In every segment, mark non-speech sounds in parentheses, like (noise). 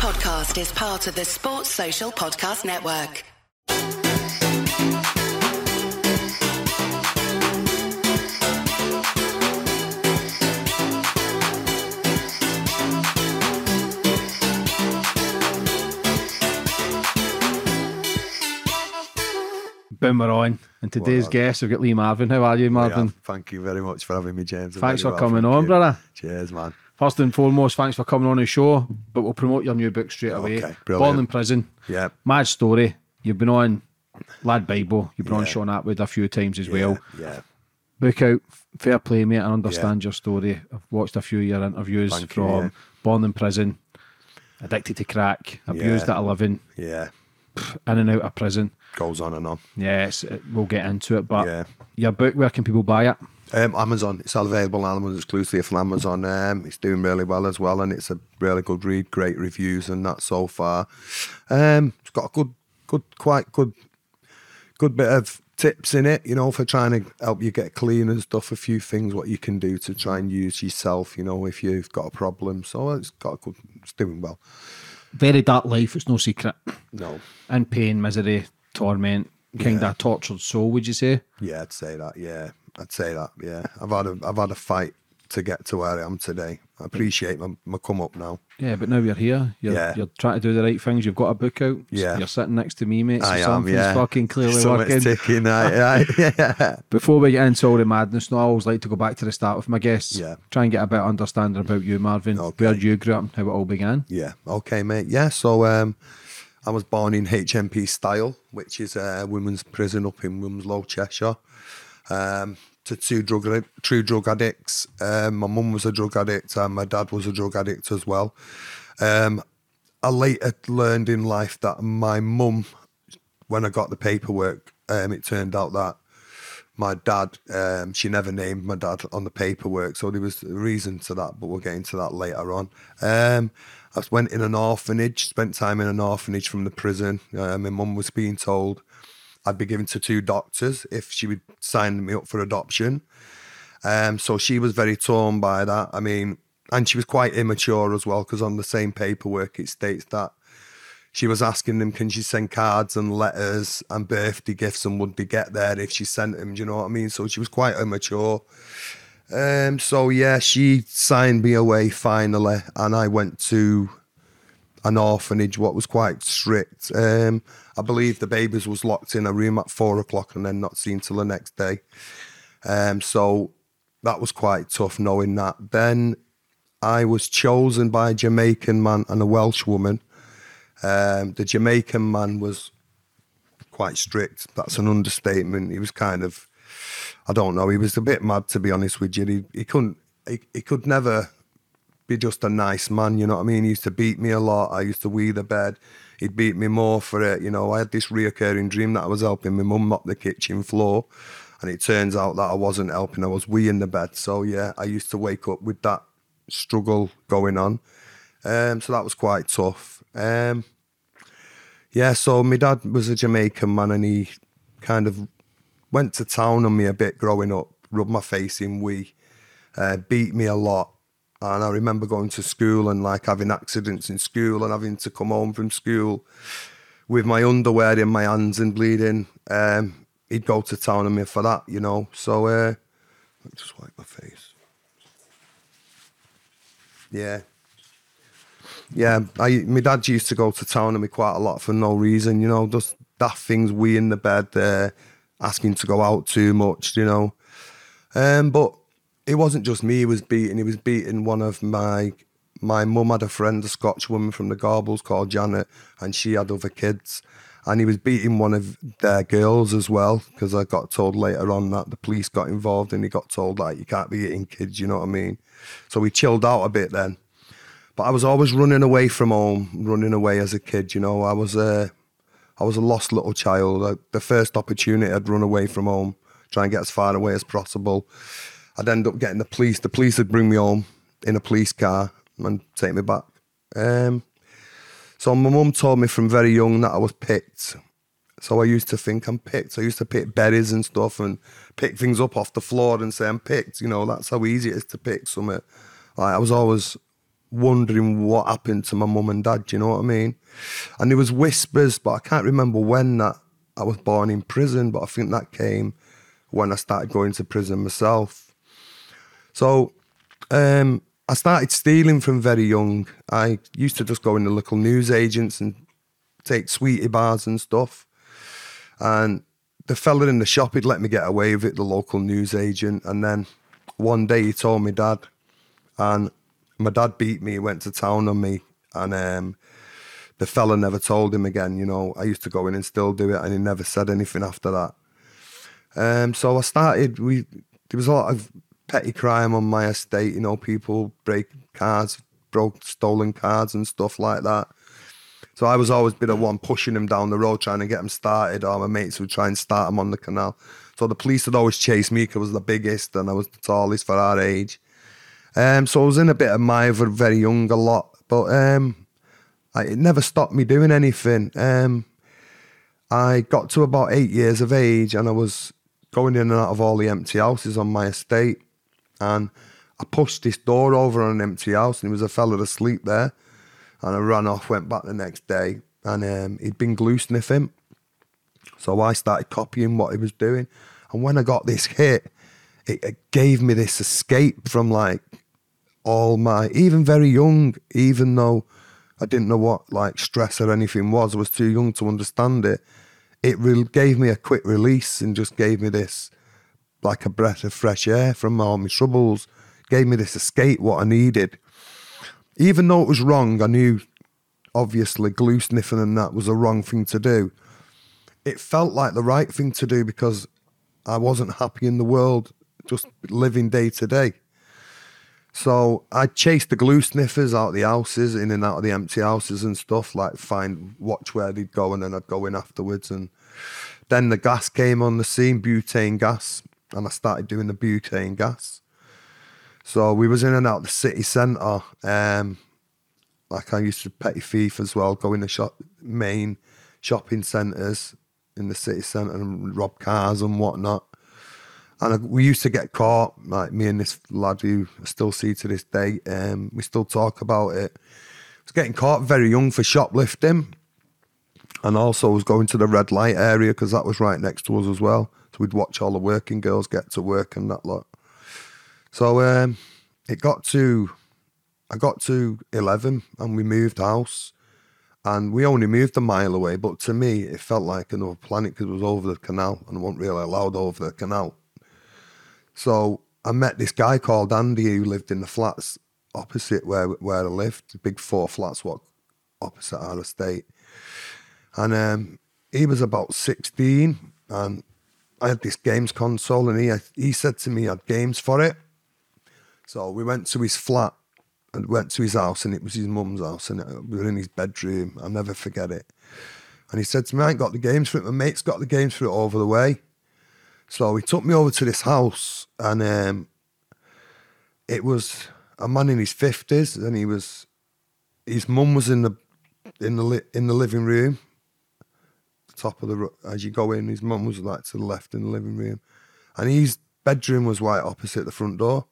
podcast is part of the Sports Social Podcast Network. Boom, we're on. And today's Well, guest, we've got Lee Marvin. How are you, Marvin? Yeah, thank you very much for having me, James. I'm Thanks for well, coming on, you. brother. Cheers, man. First and foremost, thanks for coming on the show. But we'll promote your new book straight away. Okay, Born in prison. Yeah. Mad story. You've been on Lad Bible. You've been on Yeah. Shaun Attwood a few times as well. Yeah. Book out. Fair play, mate. I understand your story. I've watched a few of your interviews Thank you, from yeah. Born in Prison, Addicted to Crack, Abused Yeah. at 11, Yeah. in and out of prison. Goes on and on. Yes, we'll get into it. But Yeah. your book, where can people buy it? Um, Amazon. It's available on Amazon exclusively from Amazon. Um, it's doing really well as well, and it's a really good read. Great reviews and that so far. Um, it's got a good, good, quite good, good bit of tips in it. You know, for trying to help you get clean and stuff. A few things what you can do to try and use yourself. You know, if you've got a problem. So it's got a good. It's doing well. Very dark life, it's no secret. No. And pain, misery, torment, kind of tortured soul, would you say? Yeah, I'd say that. Yeah, I'd say that. Yeah, I've had a I've had a fight to get to where I am today. I appreciate my, my come up now. Yeah, but now you're here. You're, Yeah. you're trying to do the right things. You've got a book out. Yeah. You're sitting next to me, mate. So I am. something's Yeah, fucking clearly Something's working. ticking. I, I, (laughs) yeah. Before we get into all the madness, now I always like to go back to the start with my guests. Yeah. Try and get a bit of understanding about you, Marvin. Okay. Where you grew up and how it all began. Yeah. Okay, mate. Yeah. So um, I was born in HMP Styal, which is a women's prison up in Wilmslow, Cheshire. Um, to two drug true drug addicts. Um, my mum was a drug addict, and my dad was a drug addict as well. Um, I later learned in life that my mum, when I got the paperwork, um, it turned out that my dad, um, she never named my dad on the paperwork, so there was a reason to that, but we'll get into that later on. Um, I went in an orphanage, spent time in an orphanage from the prison. Uh, my mum was being told I'd be given to two doctors if she would sign me up for adoption. Um, so she was very torn by that. I mean, and she was quite immature as well, because on the same paperwork it states that she was asking them, can she send cards and letters and birthday gifts, and would they get there if she sent them? Do you know what I mean? So she was quite immature. Um, so yeah, she signed me away finally, and I went to an orphanage, what was quite strict. Um, I believe the babies was locked in a room at four o'clock and then not seen till the next day. Um, so that was quite tough knowing that. Then I was chosen by a Jamaican man and a Welsh woman. Um, the Jamaican man was quite strict. That's an understatement. He was kind of, I don't know, he was a bit mad to be honest with you. He, he couldn't, he, he could never be just a nice man, you know what I mean? He used to beat me a lot. I used to wee the bed. He'd beat me more for it. You know, I had this reoccurring dream that I was helping my mum mop the kitchen floor. And it turns out that I wasn't helping. I was weeing the bed. So, yeah, I used to wake up with that struggle going on. Um, so that was quite tough. Um, yeah, so my dad was a Jamaican man and he kind of went to town on me a bit growing up, rubbed my face in wee, uh, beat me a lot. And I remember going to school and like having accidents in school and having to come home from school with my underwear in my hands and bleeding. Um, he'd go to town on me for that, you know. So uh, let me just wipe my face. Yeah. Yeah, I my dad used to go to town on me quite a lot for no reason, you know, just daft things, we in the bed, uh, asking to go out too much, you know. Um, but it wasn't just me he was beating, he was beating one of my my mum had a friend, a Scotch woman from the Gorbals called Janet, and she had other kids. And he was beating one of their girls as well, because I got told later on that the police got involved and he got told like you can't be hitting kids, you know what I mean? So we chilled out a bit then. But I was always running away from home, running away as a kid. You know, I was a, I was a lost little child. I, the first opportunity, I'd run away from home, try and get as far away as possible. I'd end up getting the police. The police would bring me home in a police car and take me back. Um, so my mum told me from very young that I was picked. So I used to think I'm picked. I used to pick berries and stuff and pick things up off the floor and say I'm picked. You know, that's how easy it is to pick something. Like I was always wondering what happened to my mum and dad. Do you know what I mean? And there was whispers, but I can't remember when that I was born in prison. But I think that came when I started going to prison myself. So um, I started stealing from very young. I used to just go in the local news agents and take sweetie bars and stuff. And the fella in the shop, he'd let me get away with it, the local news agent. And then one day he told me dad, and my dad beat me, he went to town on me. And um, the fella never told him again. You know, I used to go in and still do it, and he never said anything after that. Um, so I started. We there was a lot of petty crime on my estate. You know, people break cars, broke stolen cards and stuff like that. So I was always be the one pushing them down the road, trying to get them started, or my mates would try and start them on the canal. So the police would always chase me because I was the biggest and I was the tallest for our age. Um, so I was in a bit of miver very young a lot, but um, I, it never stopped me doing anything. Um, I got to about eight years of age and I was going in and out of all the empty houses on my estate. And I pushed this door over on an empty house and there was a fella asleep there. And I ran off, went back the next day, and um, he'd been glue sniffing. So I started copying what he was doing. And when I got this hit, it, it gave me this escape from like all my, even very young, even though I didn't know what like stress or anything was, I was too young to understand it. It gave me a quick release and just gave me this like a breath of fresh air from all my troubles, gave me this escape what I needed even though it was wrong, I knew obviously glue sniffing and that was a wrong thing to do. It felt like the right thing to do because I wasn't happy in the world, just living day to day. So I chased the glue sniffers out the houses, in and out of the empty houses and stuff, like find watch where they'd go, and then I'd go in afterwards. And then the gas came on the scene, butane gas, and I started doing the butane gas. So we was in and out the city centre. Um, like I used to petty thief as well, go in the shop, main shopping centres in the city centre and rob cars and whatnot. And we used to get caught, like me and this lad who I still see to this day. Um, we still talk about it. I was getting caught very young for shoplifting, and also was going to the red light area because that was right next to us as well. We'd watch all the working girls get to work and that lot. So um, it got to, I got to 11 and we moved house. And we only moved a mile away, but to me, it felt like another planet because it was over the canal and I wasn't really allowed over the canal. So I met this guy called Andy who lived in the flats opposite where where I lived, the big four flats what opposite our estate. And um, he was about 16 and I had this games console and he he said to me I had games for it. So we went to his flat and went to his house, and it was his mum's house, and we were in his bedroom. I'll never forget it. And he said to me, I ain't got the games for it. My mate's got the games for it over the way. So he took me over to this house, and um, it was a man in his fifties, and he was his mum was in the in the in the living room, top of the as you go in. His mum was like to the left in the living room, and his bedroom was right opposite the front door.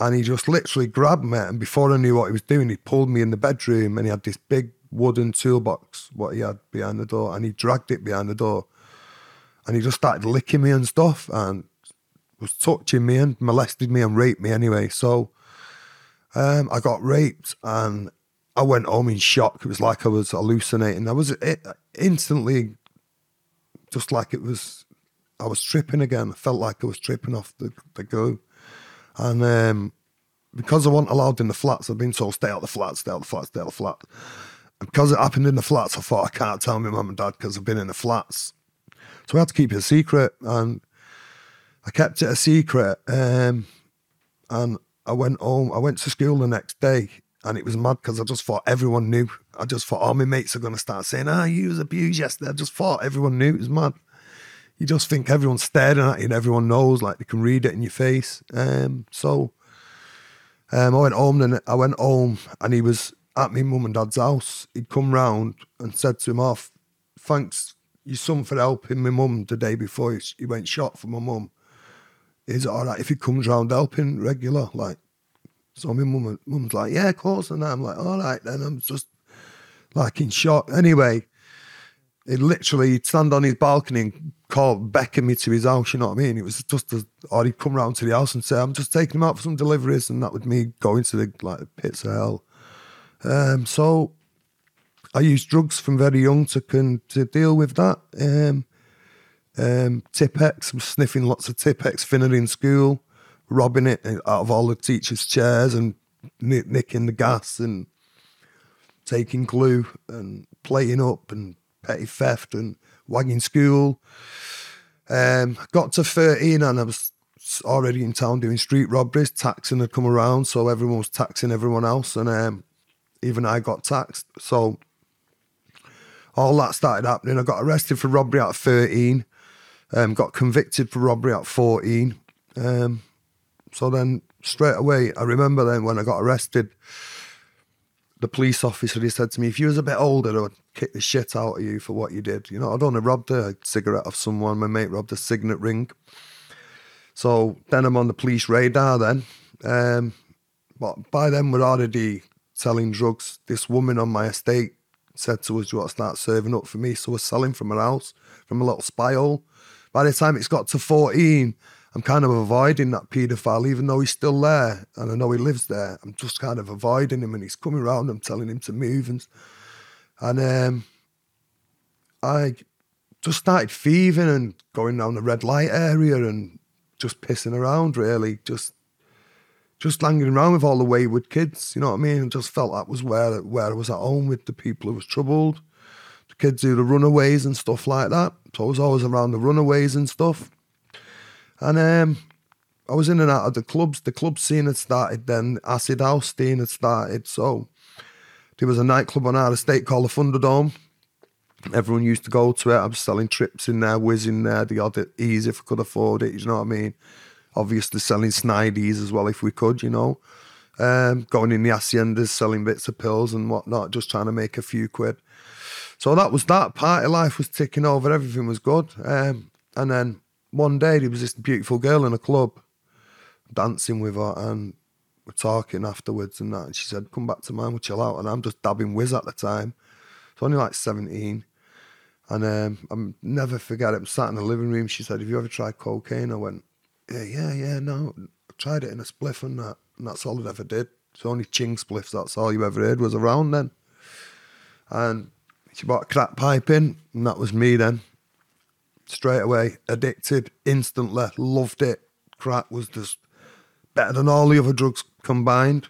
And he just literally grabbed me, and before I knew what he was doing, he pulled me in the bedroom, and he had this big wooden toolbox, what he had behind the door, and he dragged it behind the door, and he just started licking me and stuff, and was touching me and molested me and raped me anyway. So um, I got raped, and I went home in shock. It was like I was hallucinating. I was instantly, just like it was, I was tripping again. I felt like I was tripping off the, the go. And um, because I wasn't allowed in the flats, I've been told stay out the flats, stay out the flats, stay out the flats. And because it happened in the flats, I thought I can't tell my mum and dad because I've been in the flats. So I had to keep it a secret, and I kept it a secret. Um, and I went home. I went to school the next day, and it was mad because I just thought everyone knew. I just thought all my mates are going to start saying, "Ah, you was abused yesterday." I just thought everyone knew. It was mad you just think everyone's staring at you and everyone knows, like they can read it in your face. Um, so um, I went home and I went home and he was at my mum and dad's house. He'd come round and said to him off, thanks your son for helping my mum the day before he went shot for my mum. Is it all right if he comes round helping regular? Like, So my mum, mum's like, yeah, of course. And I'm like, all right, then I'm just like in shock. Anyway, he literally he'd stand on his balcony and call, beckon me to his house, you know what I mean? It was just, a, or he'd come round to the house and say, I'm just taking him out for some deliveries. And that was me going to the like the pits of hell. Um, so I used drugs from very young to, con- to deal with that. Um, um, Tipp-Ex, was sniffing lots of Tipp-Ex, thinner in school, robbing it out of all the teachers' chairs and nick- nicking the gas and taking glue and playing up and petty theft and wagging school. Um, got to 13 and I was already in town doing street robberies. Taxing had come around, so everyone was taxing everyone else, and um, even I got taxed. So all that started happening. I got arrested for robbery at 13, um, got convicted for robbery at 14. Um, so then straight away, I remember then when I got arrested, the police officer he said to me, "If you was a bit older, I would kick the shit out of you for what you did." You know, I'd only robbed a cigarette of someone. My mate robbed a signet ring. So then I'm on the police radar. Then, um, but by then we're already selling drugs. This woman on my estate said to us, "Do you want to start serving up for me?" So we're selling from her house, from a little spy hole. By the time it's got to 14, I'm kind of avoiding that paedophile, even though he's still there and I know he lives there. I'm just kind of avoiding him and he's coming around. I'm telling him to move. And, and um, I just started thieving and going down the red light area and just pissing around, really. Just just hanging around with all the wayward kids, you know what I mean? I just felt that was where where I was at home with the people who was troubled, the kids who the runaways and stuff like that. So I was always around the runaways and stuff. And um, I was in and out of the clubs. The club scene had started then. Acid House scene had started. So there was a nightclub on our estate called the Thunderdome. Everyone used to go to it. I was selling trips in there, whizzing there, the odd ease if I could afford it. You know what I mean? Obviously selling snidies as well if we could, you know. Um, going in the haciendas, selling bits of pills and whatnot, just trying to make a few quid. So that was that. Party life was ticking over. Everything was good. Um, and then one day there was this beautiful girl in a club dancing with her and we're talking afterwards and that. And she said, Come back to mine, we'll chill out. And I'm just dabbing whiz at the time. It's only like 17. And um, I'm never forget it. I'm sat in the living room. She said, Have you ever tried cocaine? I went, Yeah, yeah, yeah, no. I tried it in a spliff and that. And that's all I ever did. It's only ching spliffs. That's all you ever heard was around then. And she bought a crack pipe in, and that was me then straight away, addicted instantly, loved it. Crack was just better than all the other drugs combined.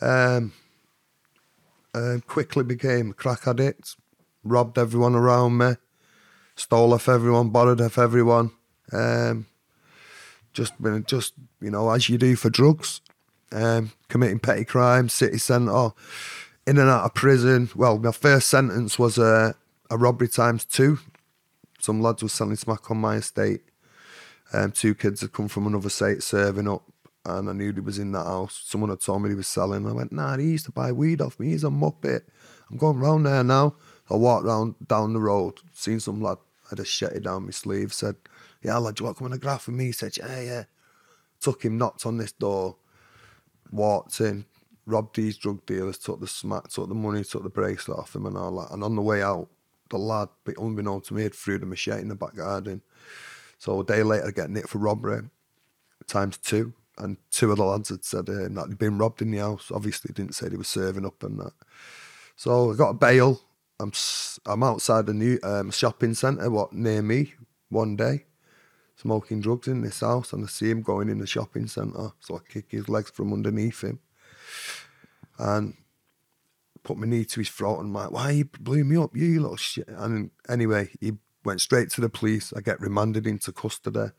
Um, uh, quickly became a crack addict, robbed everyone around me, stole off everyone, borrowed off everyone. Um, just been just you know as you do for drugs, um, committing petty crimes, city centre, in and out of prison. Well, my first sentence was a, a robbery times two some lads were selling smack on my estate. Um, two kids had come from another state serving up, and I knew he was in that house. Someone had told me he was selling. I went, nah, he used to buy weed off me. He's a muppet. I'm going round there now. I walked round down the road, seen some lad I just a it down my sleeve, said, yeah, lad, you want to come on a graph with me? He said, yeah, yeah. Took him, knocked on this door, walked in, robbed these drug dealers, took the smack, took the money, took the bracelet off him and all that. And on the way out, the lad, but unbeknown to me, had threw the machete in the back garden. So a day later, getting it for robbery, times two. And two of the lads had said uh, that they'd been robbed in the house. Obviously, didn't say they were serving up and that. So I got a bail. I'm I'm outside a new um, shopping centre, what near me, one day, smoking drugs in this house, and I see him going in the shopping centre. So I kick his legs from underneath him, and put my knee to his throat and I'm like, why you blew me up, you little shit. And anyway, he went straight to the police. I get remanded into custody.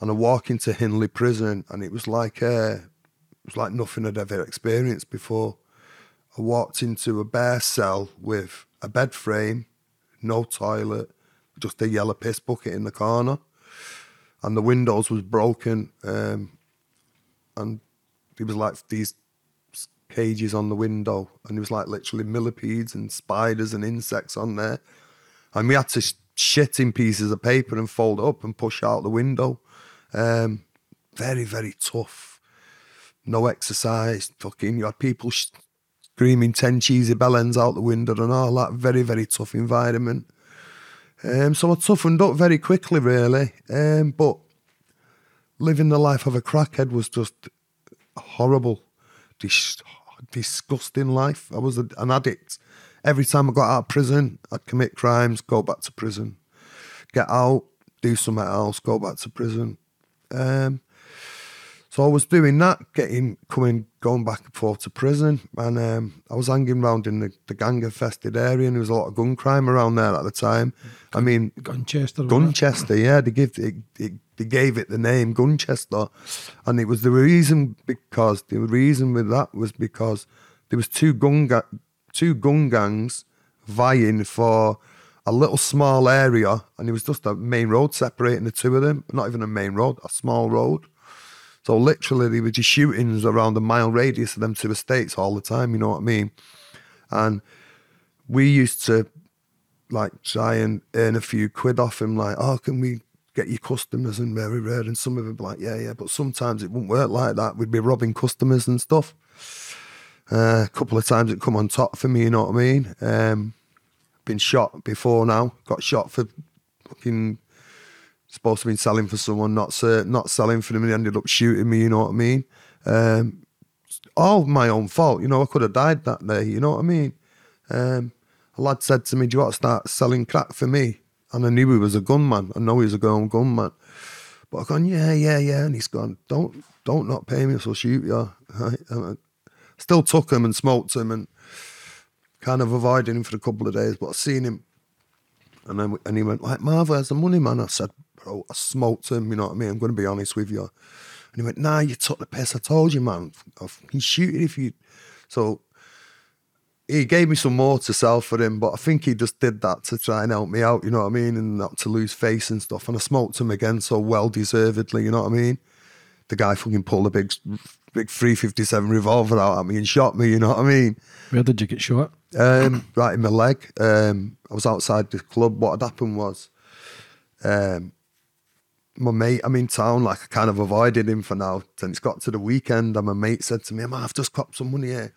And I walk into Hindley prison and it was like uh, it was like nothing I'd ever experienced before. I walked into a bare cell with a bed frame, no toilet, just a yellow piss bucket in the corner. And the windows was broken. Um, and it was like these cages on the window, and there was like literally millipedes and spiders and insects on there. And we had to sh- shit in pieces of paper and fold up and push out the window. Um, very, very tough. no exercise. Fucking, you had people sh- screaming 10 cheesy bellends out the window and all that. Very, very tough environment. Um, so I toughened up very quickly, really. Um, but living the life of a crackhead was just horrible, disgusting life. I was an addict. Every time I got out of prison, I'd commit crimes, go back to prison, get out, do something else, go back to prison. Um, so I was doing that, getting coming, going back and forth to prison, and um, I was hanging around in the, the gang-infested area, and there was a lot of gun crime around there at the time. I mean, Gunchester. Gunchester, yeah, they give it, it, they gave it the name Gunchester, and it was the reason because the reason with that was because there was two gun ga- two gun gangs vying for a little small area, and it was just a main road separating the two of them. Not even a main road, a small road. So literally, there were just shootings around a mile radius of them two estates all the time. You know what I mean? And we used to like try and earn a few quid off him, like, oh, can we get your customers and very rare? And some of them like, yeah, yeah, but sometimes it wouldn't work like that. We'd be robbing customers and stuff. Uh, a couple of times it come on top for me, you know what I mean? Um, been shot before now, got shot for fucking supposed to be selling for someone, not not selling for them, and he ended up shooting me, you know what I mean? Um, all my own fault, you know, I could have died that day, you know what I mean? Um, a lad said to me, Do you want to start selling crack for me? And I knew he was a gunman. I know he was a gun gunman. But I've gone, Yeah, yeah, yeah. And he's gone, Don't don't not pay me, so I'll shoot you. (laughs) I still took him and smoked him and kind of avoided him for a couple of days. But I seen him and then and he went, like, Marv, where's the money, man? I said, Bro, I smoked him, you know what I mean? I'm gonna be honest with you. And he went, Nah, you took the piss. I told you, man. I'll fucking shoot you if you so he gave me some more to sell for him, but I think he just did that to try and help me out, you know what I mean? And not to lose face and stuff. And I smoked him again so well deservedly, you know what I mean? The guy fucking pulled a big big 357 revolver out at me and shot me, you know what I mean? Where did you get shot? Um, right in my leg. Um, I was outside the club. What had happened was um, my mate, I'm in town, like I kind of avoided him for now. Then it's got to the weekend and my mate said to me, Man, I've just got some money here.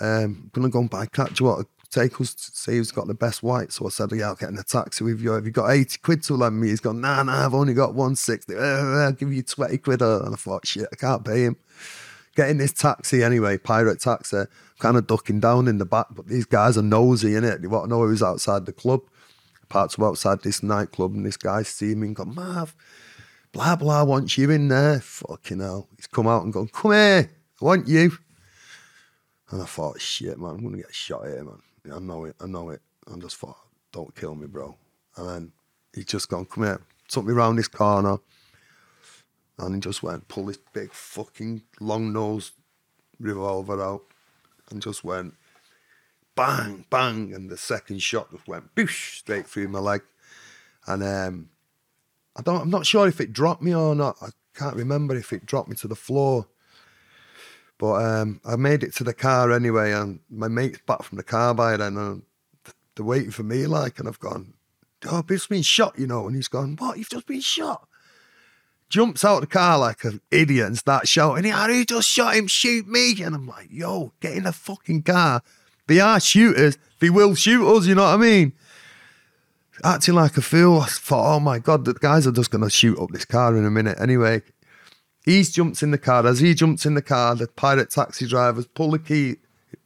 Um, I'm gonna go and buy crack. Do you want to take us to see who's got the best white? So I said, Yeah, I'll get in a taxi with you. Have you got 80 quid to lend me? He's gone, Nah, nah, I've only got 160. Uh, I'll give you 20 quid. And I thought, shit, I can't pay him. Get in this taxi anyway, pirate taxi, kind of ducking down in the back, but these guys are nosy, innit? They want to know who's outside the club. Parts of outside this nightclub, and this guy's see me and gone, Marv, blah, blah, wants you in there. Fucking hell. He's come out and gone, Come here, I want you. And I thought, shit, man, I'm going to get shot here, man. I know it, I know it. I just thought, don't kill me, bro. And then he's just gone, come here, took me round this corner. And he just went, pull this big fucking long nosed revolver out and just went bang, bang. And the second shot just went boosh straight through my leg. And um, I don't, I'm not sure if it dropped me or not. I can't remember if it dropped me to the floor. But um, I made it to the car anyway, and my mate's back from the car by then, and they're waiting for me, like, and I've gone, oh, just been shot, you know, and he's gone, what, you've just been shot? Jumps out of the car like an idiot and starts shouting, who just shot him, shoot me, and I'm like, yo, get in the fucking car. They are shooters, they will shoot us, you know what I mean? Acting like a fool, I thought, oh my God, the guys are just going to shoot up this car in a minute. Anyway, He's jumps in the car. As he jumps in the car, the pirate taxi drivers pull the key.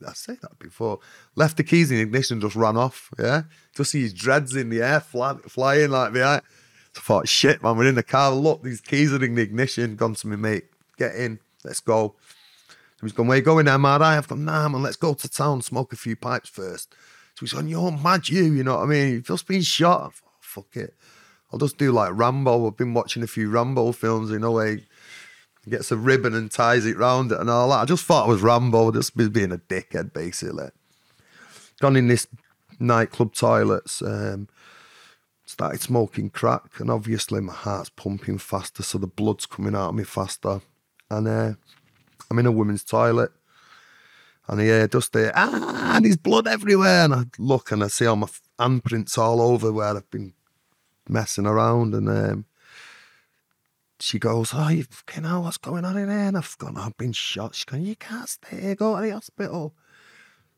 I say that before. Left the keys in the ignition just ran off. Yeah, just see his dreads in the air, fly, flying like that. So I thought, shit, man, we're in the car. Look, these keys are in the ignition. Gone to me, mate. Get in. Let's go. So he's gone, where you going, MRI? I've gone, nah, man, let's go to town, smoke a few pipes first. So he's gone, you're mad, you, you know what I mean? Just been shot. Thought, fuck it. I'll just do like Rambo. I've been watching a few Rambo films, you know, where he gets a ribbon and ties it round it and all that. I just thought it was Rambo, just be- being a dickhead, basically. Gone in this nightclub toilets, um, started smoking crack, and obviously my heart's pumping faster, so the blood's coming out of me faster. And uh, I'm in a women's toilet, and I hear just there, ah, and there's blood everywhere. And I look and I see all my handprints all over where I've been messing around, and um, she goes, "Oh, you fucking hell, what's going on in here?" And I've gone, "I've been shot." She's going, "You can't stay here. Go to the hospital."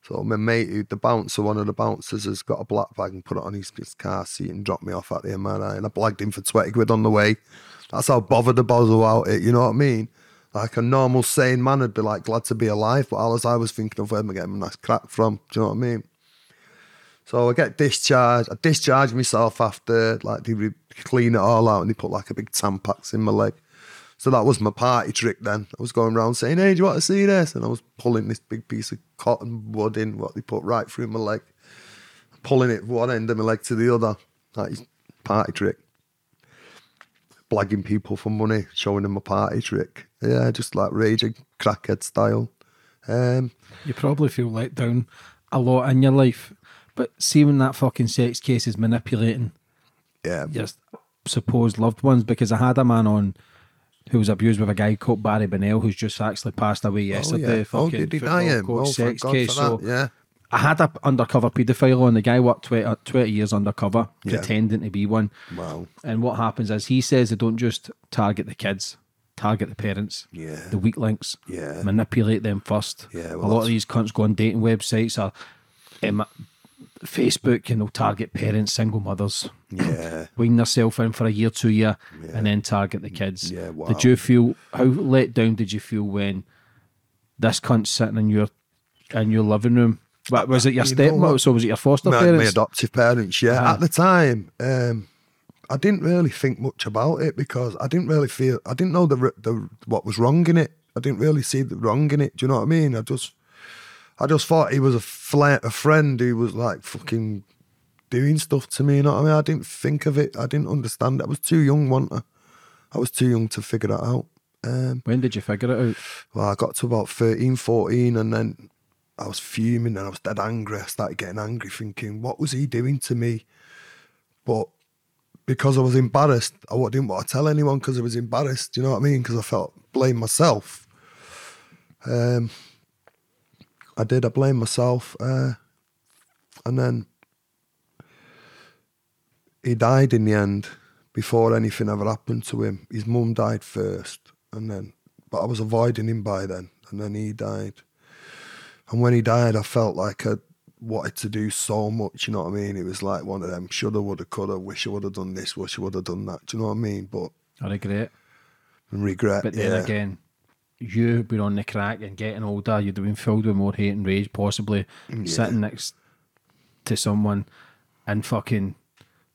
So my mate, the bouncer, one of the bouncers, has got a black bag and put it on his, his car seat and dropped me off at the MRI. And I blagged him for 20 quid on the way. That's how bothered I was about it, you know what I mean? Like a normal sane man would be like glad to be alive, but all as I was thinking of where am I getting my nice crack from? Do you know what I mean? So I get discharged. I discharged myself after like they clean it all out and they put like a big Tampax in my leg. So that was my party trick then. I was going around saying, Hey, do you want to see this? And I was pulling this big piece of cotton wood in what they put right through my leg, pulling it one end of my leg to the other. That is party trick. Blagging people for money, showing them a party trick. Yeah, just like raging crackhead style. Um, You probably feel let down a lot in your life, but see when that fucking sex case is manipulating yeah, your supposed loved ones, because I had a man on who was abused with a guy called Barry Bennell, who's just actually passed away yesterday. Oh, yeah. Oh, did he die him? Oh, sex God case. for So. Yeah. I had an undercover paedophile on. The guy worked 20, uh, 20 years undercover, Yeah. pretending to be one. Wow. And what happens is he says they don't just target the kids, target the parents, Yeah. the weak links, Yeah. manipulate them first. Yeah, a well, lot of these cunts go on dating websites or um, Facebook and they'll target parents, single mothers, Yeah. (laughs) wean themselves in for a year, two year, and then target the kids. Yeah, wow. Did you feel how let down did you feel when this cunt sitting in your in your living room? What, was it your You? So was it your foster my, my adoptive parents, yeah. Ah. At the time, um, I didn't really think much about it because I didn't really feel I didn't know the the what was wrong in it. I didn't really see the wrong in it. Do you know what I mean? I just I just thought he was a fla- a friend who was like fucking doing stuff to me. You know what I mean? I didn't think of it. I didn't understand. I was too young, wasn't I? I was too young to figure that out. Um, when did you figure it out? well, I got to about 13, 14, and then I was fuming and I was dead angry. I started getting angry, thinking, what was he doing to me? But because I was embarrassed, I didn't want to tell anyone because I was embarrassed. Do you know what I mean? Because I felt blame myself. Um, I did. I blamed myself, uh, and then he died in the end before anything ever happened to him. His mum died first, and then, but I was avoiding him by then, and then he died. And when he died, I felt like I wanted to do so much. You know what I mean? It was like one of them shoulda, woulda, coulda. Wish I would have done this. Wish I would have done that. Do you know what I mean? But I regret. And regret. But then yeah. again, you being on the crack and getting older, you'd have been filled with more hate and rage, possibly mm, sitting next to someone in fucking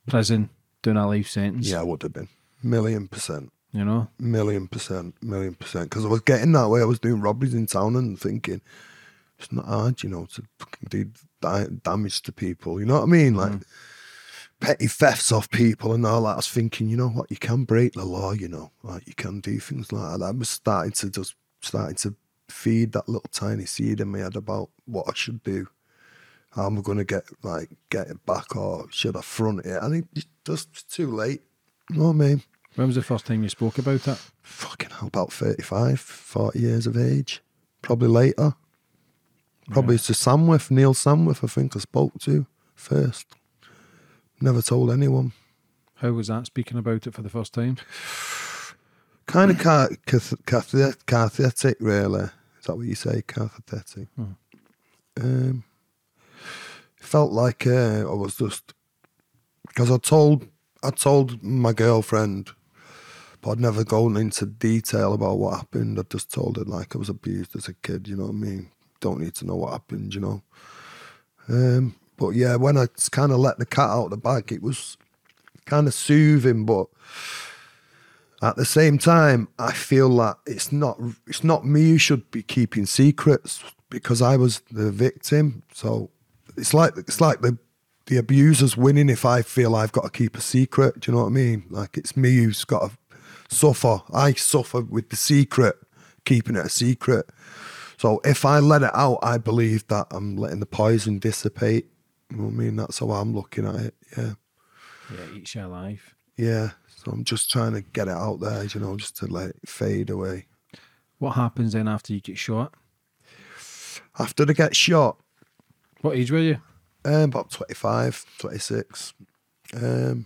prison doing a life sentence. yeah, I would have been million percent. You know? Million percent, million percent. Because I was getting that way. I was doing robberies in town and thinking, it's not hard, you know, to fucking do damage to people. You know what I mean? Like mm. petty thefts off people and all that. I was thinking, you know what? You can break the law, you know, like you can do things like that. I was starting to just starting to feed that little tiny seed in my head about what I should do. How am I going to get like get it back or should I front it? And it just it's too late. You know what I mean? When was the first time you spoke about that? fucking hell, about 35, 40 years of age. Probably later. Probably to Samwith, Neil Samwith, I think I spoke to first. Never told anyone. How was that speaking about it for the first time? Kind of ca- cath- cath- cathetic, really. Is that what you say? Cathetic. Um, felt like uh, I was just because I told I told my girlfriend, but I'd never gone into detail about what happened. I just told her like I was abused as a kid. You know what I mean? Don't need to know what happened. You know. Um, but yeah, when I kind of let the cat out of the bag, it was kind of soothing, but at the same time, I feel that it's not it's not me who should be keeping secrets because I was the victim. So it's like it's like the the abuser's winning if I feel I've got to keep a secret. Do you know what I mean? Like it's me who's got to suffer. I suffer with the secret, keeping it a secret. So if I let it out, I believe that I'm letting the poison dissipate. You know what I mean? That's how I'm looking at it. Yeah. Yeah, eats you alive. Yeah. So I'm just trying to get it out there, you know, just to let it fade away. What happens then after you get shot? After they get shot, What age were you? um, about 25, 26, um,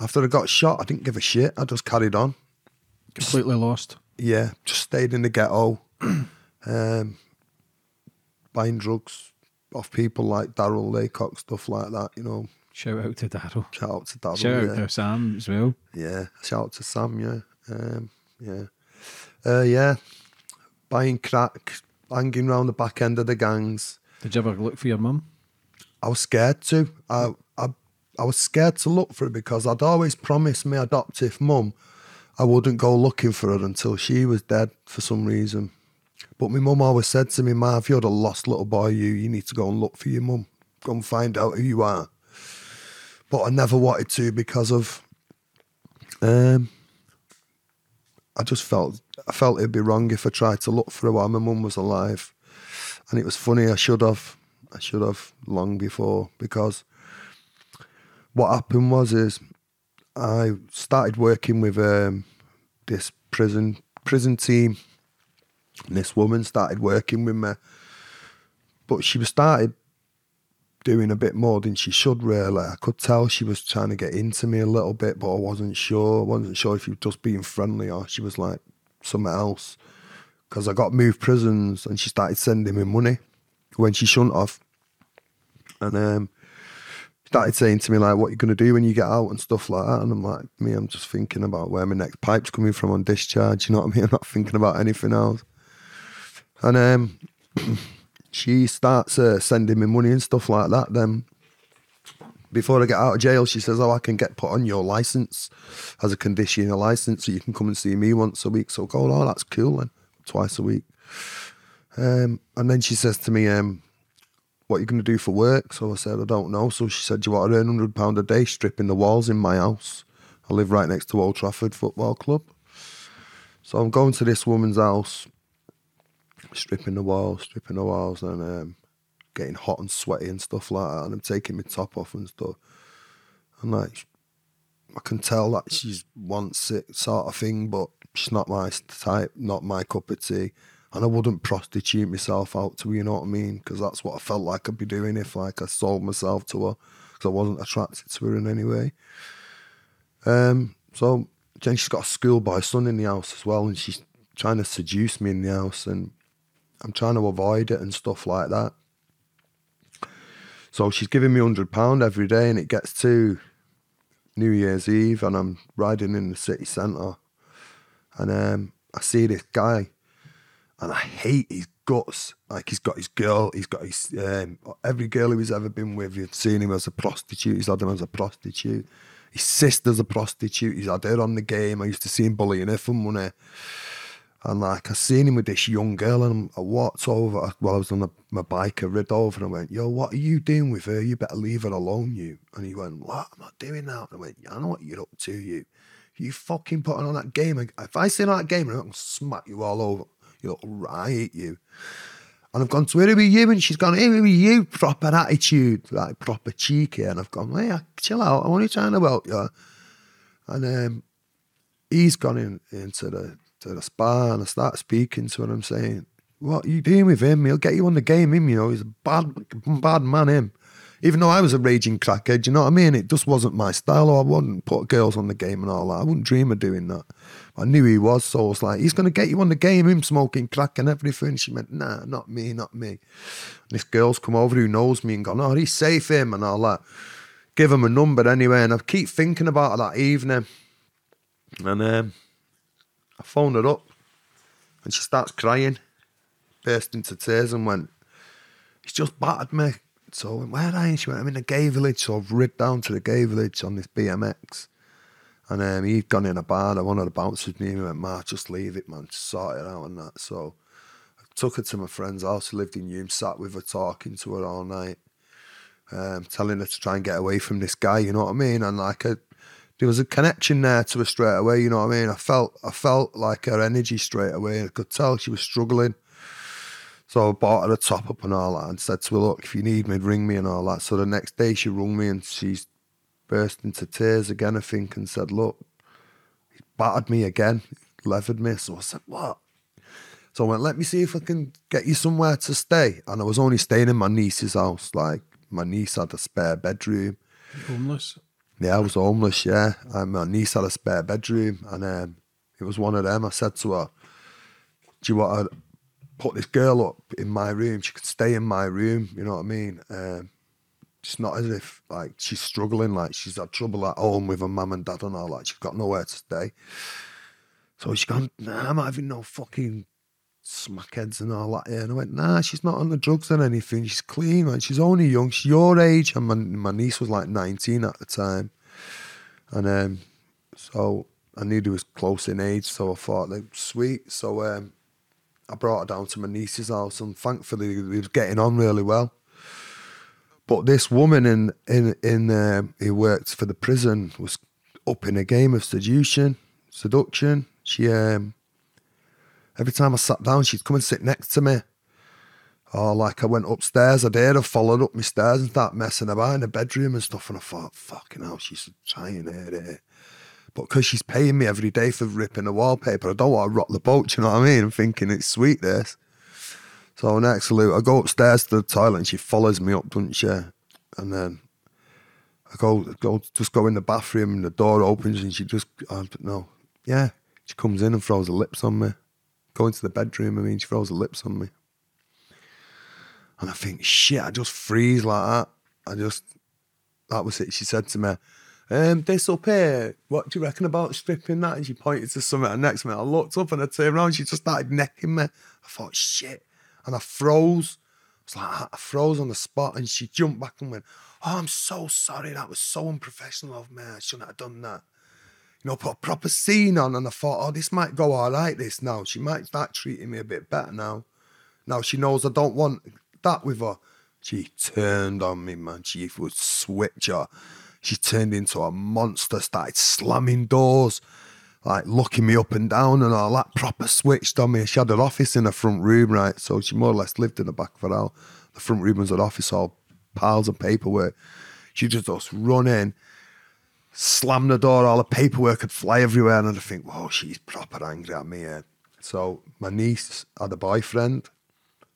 After I got shot, I didn't give a shit. I just carried on. Completely lost. Yeah, just stayed in the ghetto, (clears throat) um, buying drugs off people like Daryl Laycock, stuff like that. You know, Shout out to Daryl. shout out to Daryl. Shout yeah. out to Sam as well. Yeah, shout out to Sam. Yeah, um, yeah, uh, yeah. Buying crack, hanging around the back end of the gangs. Did you ever look for your mum? I was scared to. I, I, I was scared to look for her because I'd always promised my adoptive mum I wouldn't go looking for her until she was dead for some reason. But my mum always said to me, Ma, if you're the lost little boy, you, you need to go and look for your mum. Go and find out who you are. But I never wanted to because of um I just felt I felt it'd be wrong if I tried to look for her while my mum was alive. And it was funny, I should have. I should have long before because what happened was is I started working with um, this prison prison team. And this woman started working with me, but she was started doing a bit more than she should. Really, I could tell she was trying to get into me a little bit, but I wasn't sure. I wasn't sure if she was just being friendly or she was like something else. Because I got moved prisons, and she started sending me money when she shouldn't have. And um, started saying to me like, "What you gonna do when you get out and stuff like that?" And I'm like, "Me, I'm just thinking about where my next pipe's coming from on discharge. You know what I mean? (laughs) I'm not thinking about anything else." And um, (clears throat) she starts uh, sending me money and stuff like that. Then before I get out of jail, she says, "Oh, I can get put on your license as a condition, a license, so you can come and see me once a week." So I go, "Oh, that's cool." Then twice a week. Um, and then she says to me, um, what are you going to do for work? So I said, I don't know. So she said, you want to earn £100 a day stripping the walls in my house? I live right next to Old Trafford Football Club. So I'm going to this woman's house, stripping the walls, stripping the walls, and um, getting hot and sweaty and stuff like that. And I'm taking my top off and stuff. And like, I can tell that she's wants it sort of thing, but she's not my type, not my cup of tea. And I wouldn't prostitute myself out to her, you know what I mean? Because that's what I felt like I'd be doing if like I sold myself to her, because I wasn't attracted to her in any way. Um, so then she's got a schoolboy son in the house as well, and she's trying to seduce me in the house, and I'm trying to avoid it and stuff like that. So she's giving me hundred pound every day, and it gets to New Year's Eve, and I'm riding in the city centre, and um, I see this guy, and I hate his guts. Like he's got his girl, he's got his um, every girl he's ever been with. You've seen him as a prostitute. He's had him as a prostitute. His sister's a prostitute. He's had her on the game. I used to see him bullying her for money. And like I seen him with this young girl, and I walked over while I was on the, my bike. I rid over and I went, "Yo, what are you doing with her? You better leave her alone, you." And he went, "What? I'm not doing that." And I went, "Yeah, I know what you're up to, you. You fucking putting on that game. If I see that game, I'm gonna smack you all over. You little riot, you." And I've gone to her with you, and she's gone, hey, with you, proper attitude, like proper cheeky. And I've gone, hey, chill out, I'm only trying to help you. And um, he's gone in into the to the spa, and I start speaking to him. I'm saying, what you doing with him? He'll get you on the game, him, you know, he's a bad, bad man, him. Even though I was a raging crackhead, you know what I mean? It just wasn't my style, or I wouldn't put girls on the game and all that. I wouldn't dream of doing that. I knew he was, so I was like, he's going to get you on the game, him smoking crack and everything. She went, nah, not me, not me. And this girl's come over who knows me and gone, oh, he's safe, him, and all that. Give him a number anyway, and I keep thinking about that evening. And um, I phoned her up, and she starts crying, burst into tears, and went, he's just battered me. So I went, where are you? She went, I'm in the gay village. So I've rid down to the gay village on this BMX. And um, he'd gone in a bar, and one of the bouncers knew me, went, Mark, just leave it, man, just sort it out and that. So I took her to my friend's house, who lived in Hulme, sat with her, talking to her all night, um, telling her to try and get away from this guy, you know what I mean? And like, a, there was a connection there to her straight away, you know what I mean? I felt, I felt like her energy straight away. I could tell she was struggling. So I bought her a top up and all that and said to her, look, if you need me, ring me and all that. So the next day she rung me and she's burst into tears again, I think, and said, Look, he battered me again, levered me. So I said, What? So I went, Let me see if I can get you somewhere to stay. And I was only staying in my niece's house. Like, my niece had a spare bedroom. Homeless. Yeah, I was homeless. Yeah, and my niece had a spare bedroom, and um, it was one of them. I said to her, "Do you want to put this girl up in my room? She could stay in my room. You know what I mean? Um, it's not as if like she's struggling, like she's had trouble at home with her mum and dad and all that. She's got nowhere to stay. So she's gone. Nah, I'm having no fucking smackheads and all that. Yeah, and I went, nah, she's not on the drugs or anything. She's clean, man. She's only young. She's your age. And my, my niece was like 19 at the time. And um, so I knew they was close in age. So I thought, like, sweet. So um, I brought her down to my niece's house. And thankfully, they was getting on really well. But this woman in in in uh, who worked for the prison was up in a game of seduction, seduction. She um, every time I sat down, she'd come and sit next to me. Or like I went upstairs, I did. I followed up my stairs and start messing about in the bedroom and stuff. And I thought, fucking hell, she's trying it. it. But because she's paying me every day for ripping the wallpaper, I don't want to rock the boat. You know what I mean? I'm thinking it's sweet this. So next salute, I go upstairs to the toilet and she follows me up, doesn't she? And then I go, go just go in the bathroom and the door opens and she just, I don't know, yeah, she comes in and throws her lips on me. Go into the bedroom, I mean, she throws her lips on me. And I think, shit, I just freeze like that. I just, that was it. She said to me, um, this up here, what do you reckon about stripping that? And she pointed to something next to me. I looked up and I turned around, she just started necking me. I thought, shit. And I froze. It's like I froze on the spot and she jumped back and went, Oh, I'm so sorry. That was so unprofessional of me. I shouldn't have done that. You know, put a proper scene on and I thought, oh, this might go all right, this now. She might start treating me a bit better now. Now she knows I don't want that with her. She turned on me, man. She would switch her. She turned into a monster, started slamming doors, like looking me up and down and all that. Proper switched on me. She had an office in the front room, right? So she more or less lived in the back of her house. The front room was an office, all piles of paperwork. She just us run in, slam the door, all the paperwork would fly everywhere, and I'd think, whoa, she's proper angry at me. Yeah. So my niece had a boyfriend.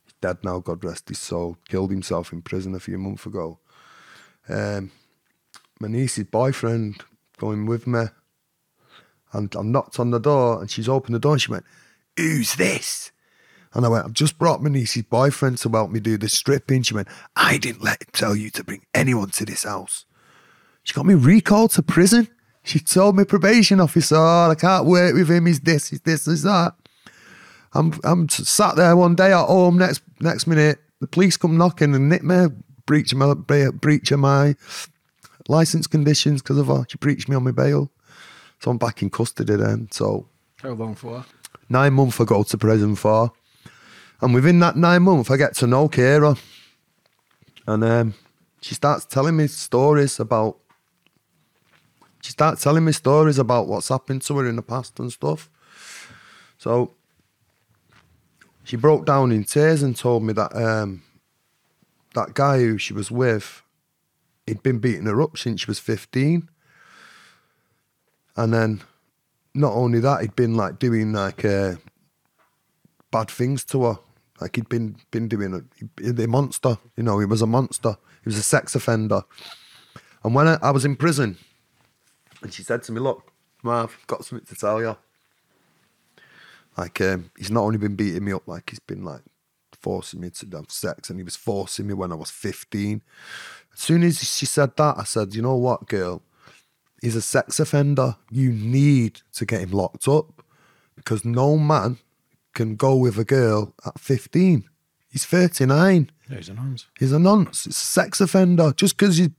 He's dead now, God rest his soul. Killed himself in prison a few months ago. Um, my niece's boyfriend going with me. And I knocked on the door and she's opened the door and she went, Who's this? And I went, I've just brought my niece's boyfriend to help me do the stripping. She went, I didn't let him tell you to bring anyone to this house. She got me recalled to prison. She told me probation officer, oh, I can't work with him. He's this, he's this, he's that. I'm I'm sat there one day at home. Next next minute, the police come knocking and nick me, breach my breach of my license conditions because of her. She breached me on my bail, so I'm back in custody then. So How long for? nine months I go to prison for, and within that nine months I get to know Kira, and um, she starts telling me stories about. She starts telling me stories about what's happened to her in the past and stuff. So she broke down in tears and told me that um, that guy who she was with, he'd been beating her up since she was 15. And then not only that, he'd been like doing like uh, bad things to her. Like he'd been been doing a, the monster, you know, he was a monster. He was a sex offender. And when I, I was in prison, and she said to me, Look, Marv, I've got something to tell you. Like, um, he's not only been beating me up, like, he's been like forcing me to have sex, and he was forcing me when I was 15. As soon as she said that, I said, You know what, girl? He's a sex offender. You need to get him locked up because no man can go with a girl at 15. He's 39. There's an arms. He's a nonce. It's a sex offender. Just because you,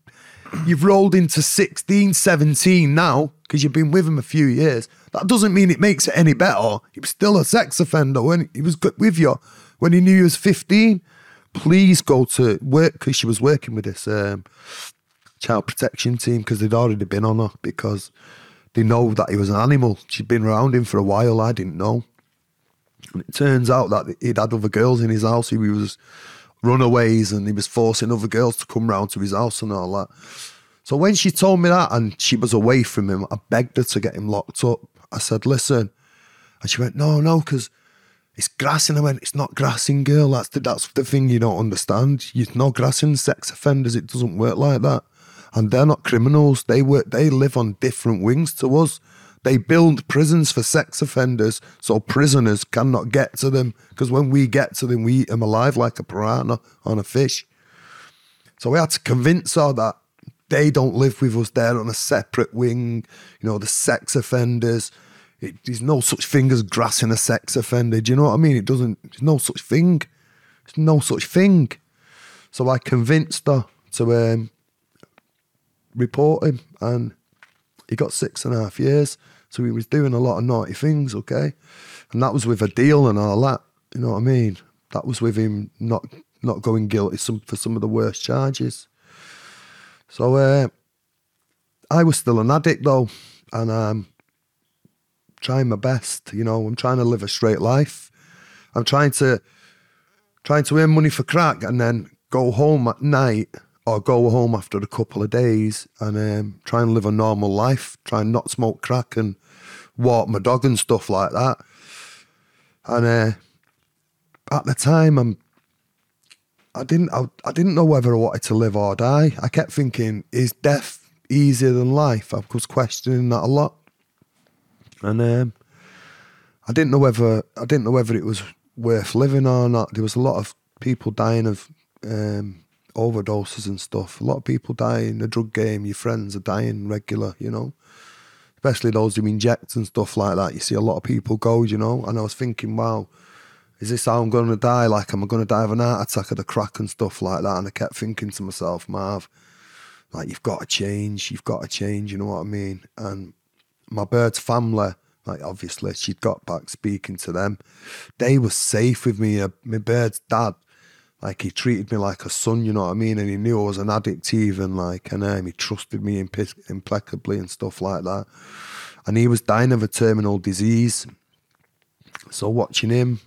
you've rolled into 16, 17 now, because you've been with him a few years, that doesn't mean it makes it any better. He was still a sex offender when he was with you, when he knew you was 15. Please go to work, because she was working with this um, child protection team, because they'd already been on her, because they know that he was an animal. She'd been around him for a while. I didn't know. And it turns out that he'd had other girls in his house. He was runaways and he was forcing other girls to come round to his house and all that. So when she told me that and she was away from him, I begged her to get him locked up. I said, listen. And she went, no, no, because it's grassing. I went, it's not grassing, girl. That's the, that's the thing you don't understand. You're not grassing sex offenders. It doesn't work like that. and they're not criminals. They work. They live on different wings to us. They build prisons for sex offenders so prisoners cannot get to them. Because when we get to them, we eat them alive like a piranha on a fish. So we had to convince her that they don't live with us. They're on a separate wing. You know, the sex offenders. It, there's no such thing as grassing a sex offender. Do you know what I mean? It doesn't. There's no such thing. There's no such thing. So I convinced her to um, report him, and he got six and a half years. So he was doing a lot of naughty things, okay, and that was with a deal and all that. You know what I mean? That was with him not not going guilty some, for some of the worst charges. So uh, I was still an addict though, and um, trying my best. You know, I'm trying to live a straight life. I'm trying to trying to earn money for crack and then go home at night or go home after a couple of days and um, try and live a normal life. Try and not smoke crack and walk my dog and stuff like that. And uh, at the time, I'm I didn't I, I didn't know whether I wanted to live or die. I kept thinking, is death easier than life? I was questioning that a lot, and um, I didn't know whether I didn't know whether it was worth living or not. There was a lot of people dying of um, overdoses and stuff. A lot of people die in the drug game. Your friends are dying regular, you know, especially those who inject and stuff like that. You see a lot of people go, you know, and I was thinking, wow is this how I'm going to die? Like, am I going to die of an heart attack of the crack and stuff like that? And I kept thinking to myself, Marv, like, you've got to change. You've got to change. You know what I mean? And my bird's family, like, obviously, she'd got back speaking to them. They were safe with me. Uh, my bird's dad, like, he treated me like a son, you know what I mean? And he knew I was an addict, even, like, and um, he trusted me impe- impeccably and stuff like that. And he was dying of a terminal disease. So watching him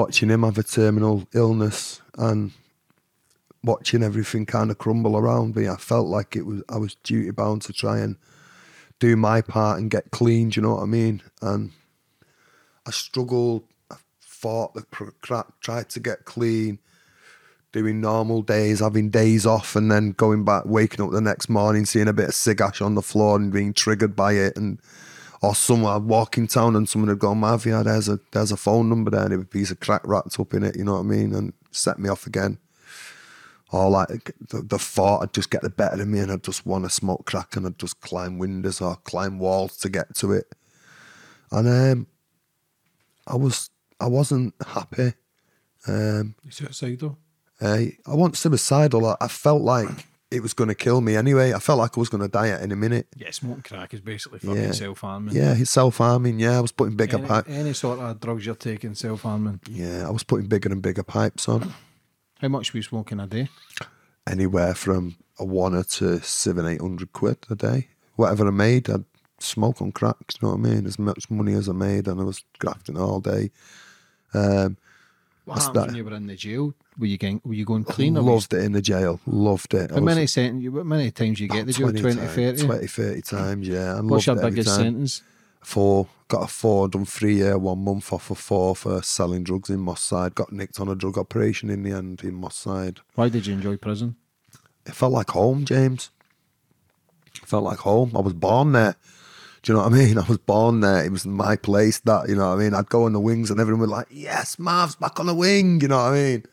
watching him have a terminal illness and watching everything kind of crumble around me, I felt like it was I was duty bound to try and do my part and get clean. Do you know what I mean? And I struggled. Fought the crack, tried to get clean, doing normal days, having days off, and then going back, waking up the next morning, seeing a bit of cig ash on the floor and being triggered by it, and or somewhere I'd town and someone had gone, Mavia, there's a there's a phone number there and a piece of crack wrapped up in it, you know what I mean? And set me off again. Or like the, the thought I'd just get the better of me and I'd just want to smoke crack and I'd just climb windows or climb walls to get to it. And um, I was I wasn't happy. Um, suicidal? Uh, I wasn't suicidal. I felt like it was going to kill me anyway. I felt like I was going to die at any minute. Yeah, smoking crack is basically fucking Yeah. self harming. Yeah, self harming. Yeah, I was putting bigger Any, pipes. any sort of drugs you're taking, self harming. Yeah, I was putting bigger and bigger pipes on. How much were you smoking a day? Anywhere from a one to seven, eight hundred quid a day. Whatever I made, I'd smoke on crack. You know what I mean? As much money as I made, and I was grafting all day. Um, What happened when you were in the jail? Were you going, were you going clean? loved it in the jail. Loved it. How was many sent you? How many times you get the jail? 20, 20 times, 30? 20, 30 times, yeah. I What's your loved it every biggest sentence? Four. Got a four, done three year, one month off of four for selling drugs in Moss Side. Got nicked on a drug operation in the end in Moss Side. Why did you enjoy prison? It felt like home, James. It felt like home. I was born there. Do you know what I mean? (laughs) I was born there. It was my place. That you know what I mean. I'd go on the wings, and everyone would like, "Yes, Marv's back on the wing." You know what I mean?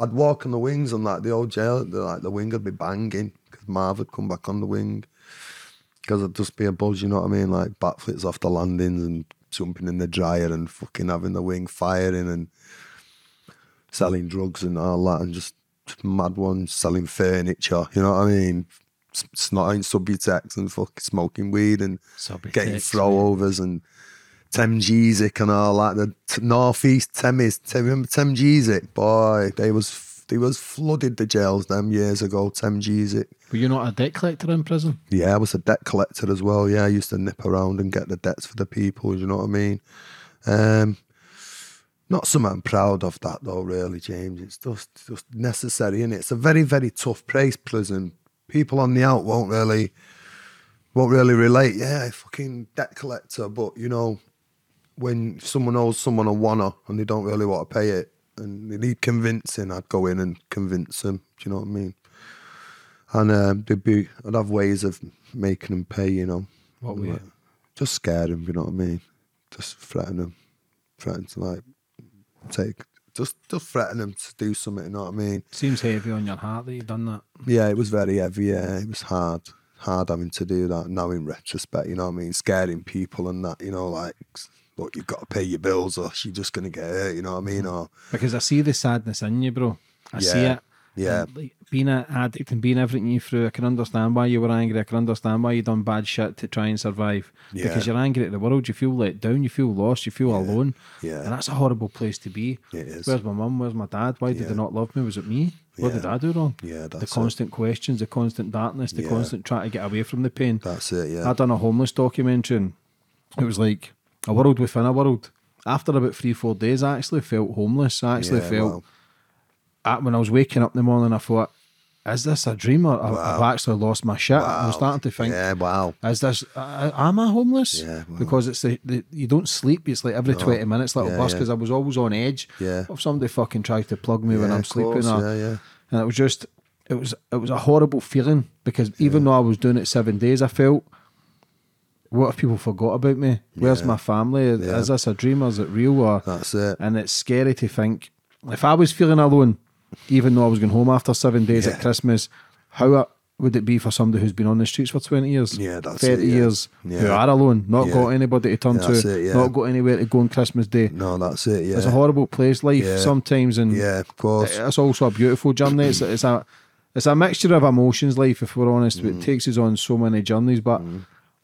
I'd walk on the wings and like the old jail. The, like the wing would be banging because Marv would come back on the wing. Because it'd just be a buzz. You know what I mean? Like backflips off the landings and jumping in the dryer and fucking having the wing firing and selling drugs and all that and just mad ones selling furniture. You know what I mean? Snotting Subutex and fucking smoking weed and Subutex, getting man. throwovers and Temgesic and all that. The t- northeast Temis, Tem- remember Temgesic? Boy, they was they was flooded the jails them years ago. Tem Temgesic. Were you not a debt collector in prison? Yeah, I was a debt collector as well. Yeah, I used to nip around and get the debts for the people. You know what I mean? Um, not something I'm proud of that though, really, James. It's just just necessary, and it's a very very tough place prison. People on the out won't really won't really relate. Yeah, fucking debt collector, but you know when someone owes someone a wanna and they don't really want to pay it and they need convincing, I'd go in and convince them. Do you know what I mean? And um, they'd be, I'd have ways of making them pay, you know. What way? Like, Just scare them, you know what I mean? Just threaten them. Threaten to like take, just, just threaten him to do something, you know what I mean? Seems heavy on your heart that you've done that. Yeah, it was very heavy. Yeah, it was hard, hard having to do that. Now in retrospect, you know what I mean, scaring people and that, you know, like, look, you've got to pay your bills, or you're just gonna get hurt. You know what I mean? Or Because I see the sadness in you, bro. I see it. yeah. And, being an addict and being everything you through, I can understand why you were angry. I can understand why you done bad shit to try and survive. Because you're angry at the world. You feel let down. You feel lost. You feel alone. Yeah. And that's a horrible place to be. It is. Where's my mum? Where's my dad? Why did they not love me? Was it me? What did I do wrong? Yeah, the that's it. constant questions, the constant darkness, the Yeah. constant trying to get away from the pain. that's it. Yeah, I done a homeless documentary and it was like a world within a world. After about three, four days, I actually felt homeless. I actually Yeah, felt. I- when I was waking up in the morning, I thought, is this a dream or I- I've actually lost my shit? I'm starting to think, Yeah, wow. is this, uh, am I homeless? Yeah, wow. Because it's the, the, you don't sleep. It's like every 20 minutes, little Yeah, bus, yeah. because I was always on edge. Yeah. If somebody fucking tried to plug me when I'm sleeping. or, yeah, yeah. And it was just, it was, it was a horrible feeling because even though I was doing it seven days, I felt, what if people forgot about me? Where's Yeah. my family? Is this a dream or is it real? Or That's it. and it's scary to think if I was feeling alone, even though I was going home after seven days Yeah. at Christmas, how would it be for somebody who's been on the streets for 20 years? Yeah, that's 30 it, yeah. years, who Yeah. are alone, not got anybody to turn to, it, yeah. not got anywhere to go on Christmas Day. No, that's it. Yeah, It's a horrible place, life sometimes, and Yeah, of course. it's also a beautiful journey. It's, it's a it's a mixture of emotions, life. If we're honest, Mm. it takes us on so many journeys. But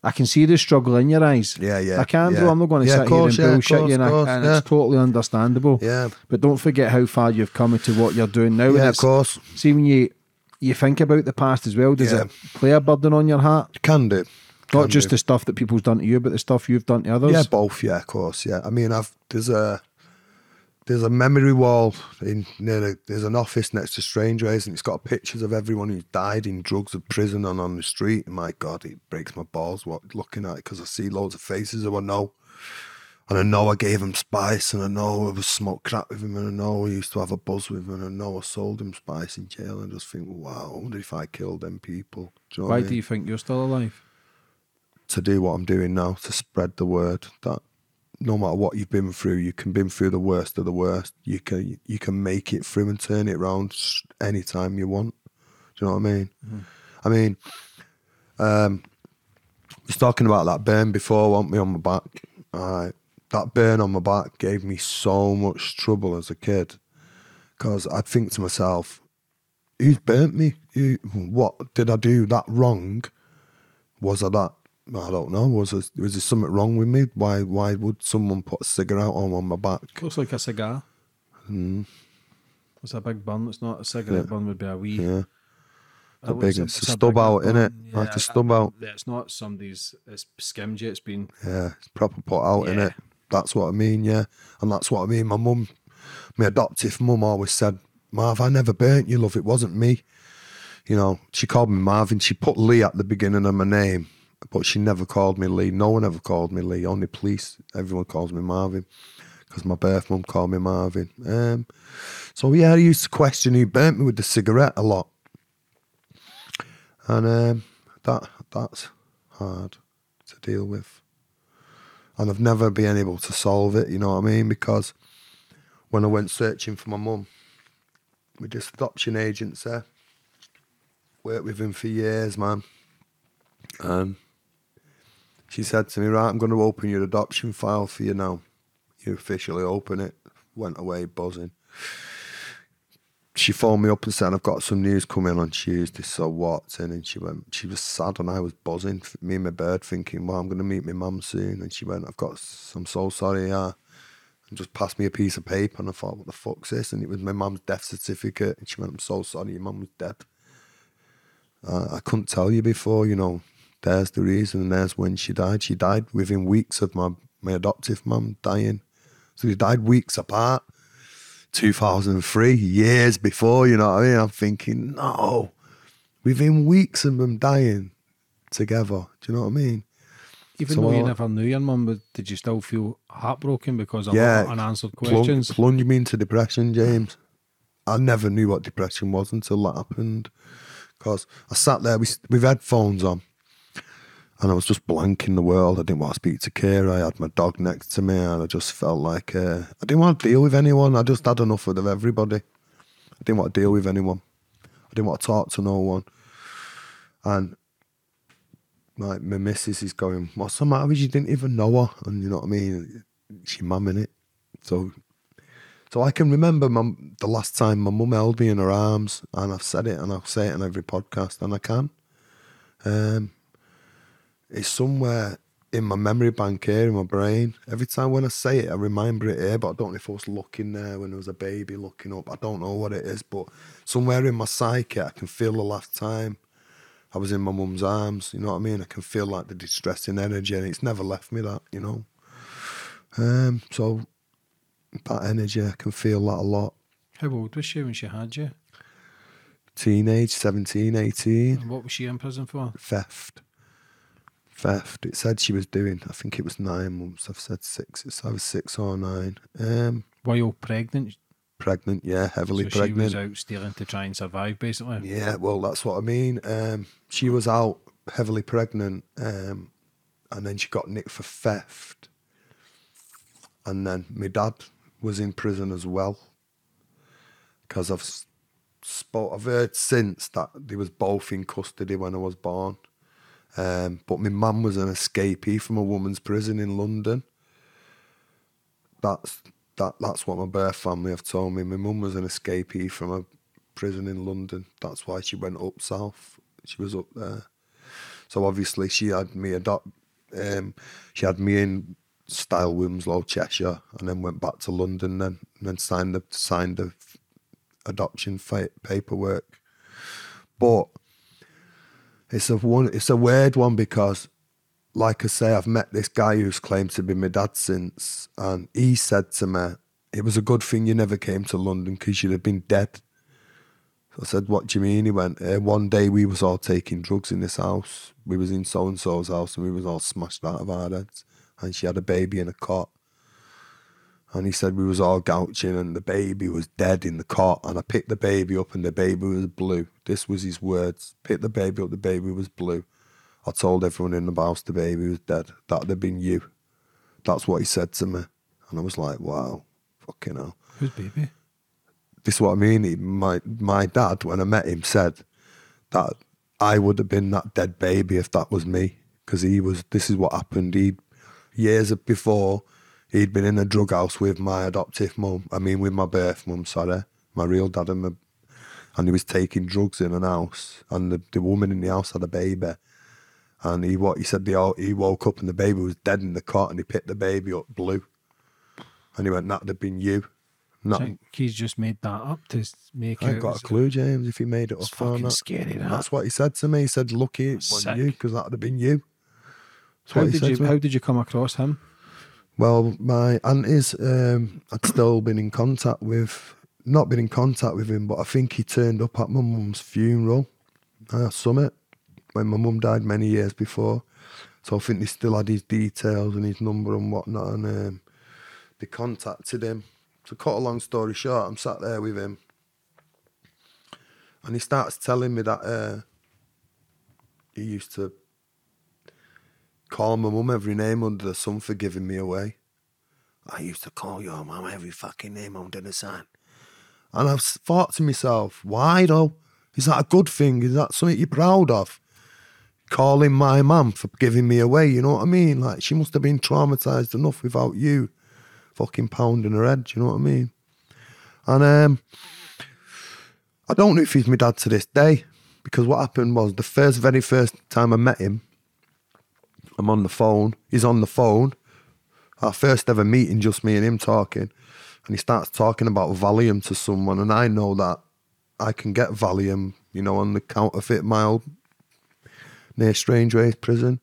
I can see the struggle in your eyes. Yeah, yeah, I can, bro. yeah. I'm not going to Yeah, sit course, here and of bullshit course, you, and, of I- and yeah. it's totally understandable. Yeah. But don't forget how far you've come to what you're doing now. Yeah, of course. See when you you think about the past as well. Does Yeah. it play a burden on your heart? Can do. Not just do. the stuff that people's done to you, but the stuff you've done to others. Yeah, both. Yeah, of course. Yeah, I mean, I've there's a there's a memory wall in near the, there's an office next to Strangeways, and it's got pictures of everyone who's died in drugs or prison and on the street. And my God, it breaks my balls what looking at it because I see loads of faces who I know, and I know I gave him spice, and I know I was smoked crack with him, and I know I used to have a buzz with him, and I know I sold him spice in jail, and I just think, wow, I wonder if I killed them people. Do you know Why I mean? do you think you're still alive? to do what I'm doing now to spread the word that no matter what you've been through, you can been through the worst of the worst. You can you can make it through and turn it around anytime you want. Do you know what I mean? I mean, um, I was talking about that burn before, want me on my back. Alright, that burn on my back gave me so much trouble as a kid because I'd think to myself, "Who's burnt me? Who, what did I do that wrong?" was I that? I don't know. Was there, was there something wrong with me? Why why would someone put a cigarette on on my back? Looks like a cigar. Hmm. It's a big bun. It's not a cigarette Yeah. bun. Would be a wee. Yeah, a big- it's it's a stub out, innit? bun. Like a stub out. yeah, It's not somebody's. It's skimmed you. It's been. yeah, it's proper put out in Yeah. it. That's what I mean. Yeah, and that's what I mean. My mum, my adoptive mum, always said, "Marv, I never burnt you, love. It wasn't me." You know, she called me Marvin. She put Lee at the beginning of my name, but she never called me Lee. No one ever called me Lee. Only police. Everyone calls me Marvin because my birth mum called me Marvin. Um, so yeah, I used to question who burnt me with the cigarette a lot, and um, that that's hard to deal with. And I've never been able to solve it. You know what I mean? Because when I went searching for my mum with this adoption agency, worked with him for years, man. Um, she said to me, "Right, I'm going to open your adoption file for you now. You officially open it." Went away buzzing. She phoned me up and said, "I've got some news coming on Tuesday. So what?" And then she went. She was sad, and I was buzzing. Me and my bird, thinking, "Well, I'm going to meet my mum soon." And she went, "I've got. I'm so sorry, yeah." And just passed me a piece of paper, and I thought, "What the fuck's this?" And it was my mum's death certificate. And she went, "I'm so sorry, your mum was dead." Uh, I couldn't tell you before, you know. There's the reason, and there's when she died. She died within weeks of my my adoptive mum dying. So they died weeks apart. 2003, years before, you know what I mean? I'm thinking, no, within weeks of them dying together. Do you know what I mean? Even So though you I- never knew your mum, but did you still feel heartbroken because of Yeah, unanswered Plung- questions? plunge me into depression, James. I never knew what depression was until that happened. Because I sat there with, with headphones on and I was just blank in the world. I didn't want to speak to Kira. I had my dog next to me and I just felt like uh, I didn't want to deal with anyone. I just had enough of everybody. I didn't want to deal with anyone. I didn't want to talk to no one. And my missus is going, What's the matter with you? Didn't even know her. And you know what I mean? She mum in it. So so I can remember my, the last time my mum held me in her arms, and I've said it and I'll say it in every podcast, and I can. Um, it's somewhere in my memory bank here in my brain. Every time when I say it, I remember it here, but I don't know if I was looking there when I was a baby looking up. I don't know what it is, but somewhere in my psyche, I can feel the last time I was in my mum's arms. You know what I mean? I can feel like the distressing energy, and it's never left me. That you know. Um, so that energy, I can feel that a lot. How old was she when she had you? Teenage, 17, 18, And what was she in prison for? theft. Theft. It said she was doing, I think it was nine months. I've said six. It's either six or nine. Um, While pregnant, pregnant, yeah, heavily so she pregnant. was out stealing to try and survive, basically. Yeah, well, that's what I mean. Um, she was out heavily pregnant, um, and then she got nicked for theft. And then my dad was in prison as well, because I've spoke. I've heard since that they was both in custody when I was born. Um, but my mum was an escapee from a woman's prison in London. That's that. That's what my birth family have told me. My mum was an escapee from a prison in London. That's why she went up south. She was up there. So obviously she had me adopt. Um, she had me in Styal Wilmslow, Cheshire, and then went back to London. Then and then signed the signed the adoption fa- paperwork. But it's a one. It's a weird one because, like I say, I've met this guy who's claimed to be my dad since, and he said to me, "It was a good thing you never came to London because you'd have been dead." I said, "What do you mean?" He went, uh, "One day we was all taking drugs in this house. We was in so and so's house, and we was all smashed out of our heads. And she had a baby in a cot. And he said we was all gouching, and the baby was dead in the cot. And I picked the baby up, and the baby was blue. This was his words. Picked the baby up, the baby was blue. I told everyone in the house the baby was dead. That'd have been you. That's what he said to me, and I was like, wow, fucking hell." Whose baby? this is what I mean. He, my my dad, when I met him, said that I would have been that dead baby if that was me, because he was. This is what happened. He years before he'd been in a drug house with my adoptive mum. I mean, with my birth mum. Sorry, my real dad and my, and he was taking drugs in an house, and the, the woman in the house had a baby. And he what he said the he woke up and the baby was dead in the cot and he picked the baby up blue. And he went, That'd have been you. Not, think he's just made that up to make I it. ain't got a clue, James, if he made it up fucking scary, that. That's what he said to me. He said, "Lucky it wasn't you, because that'd have been you." That's How did said you. How did you come across him? Well, my aunties, um, I'd still been in contact with, not been in contact with him, but I think he turned up at my mum's funeral, uh, summit, when my mum died many years before. So I think they still had his details and his number and whatnot, and um, they contacted him. To cut a long story short, I'm sat there with him, and he starts telling me that uh, he used to call my mum every name under the sun for giving me away. I used to call your mum every fucking name under the sun. And I've thought to myself, why though? Is that a good thing? Is that something you're proud of? Calling my mum for giving me away, you know what I mean? Like, she must have been traumatized enough without you fucking pounding her head, you know what I mean? And um, I don't know if he's my dad to this day because what happened was the first, very first time I met him, I'm on the phone. He's on the phone. Our first ever meeting, just me and him talking. And he starts talking about Valium to someone. And I know that I can get Valium, you know, on the counterfeit mile near Strangeways prison.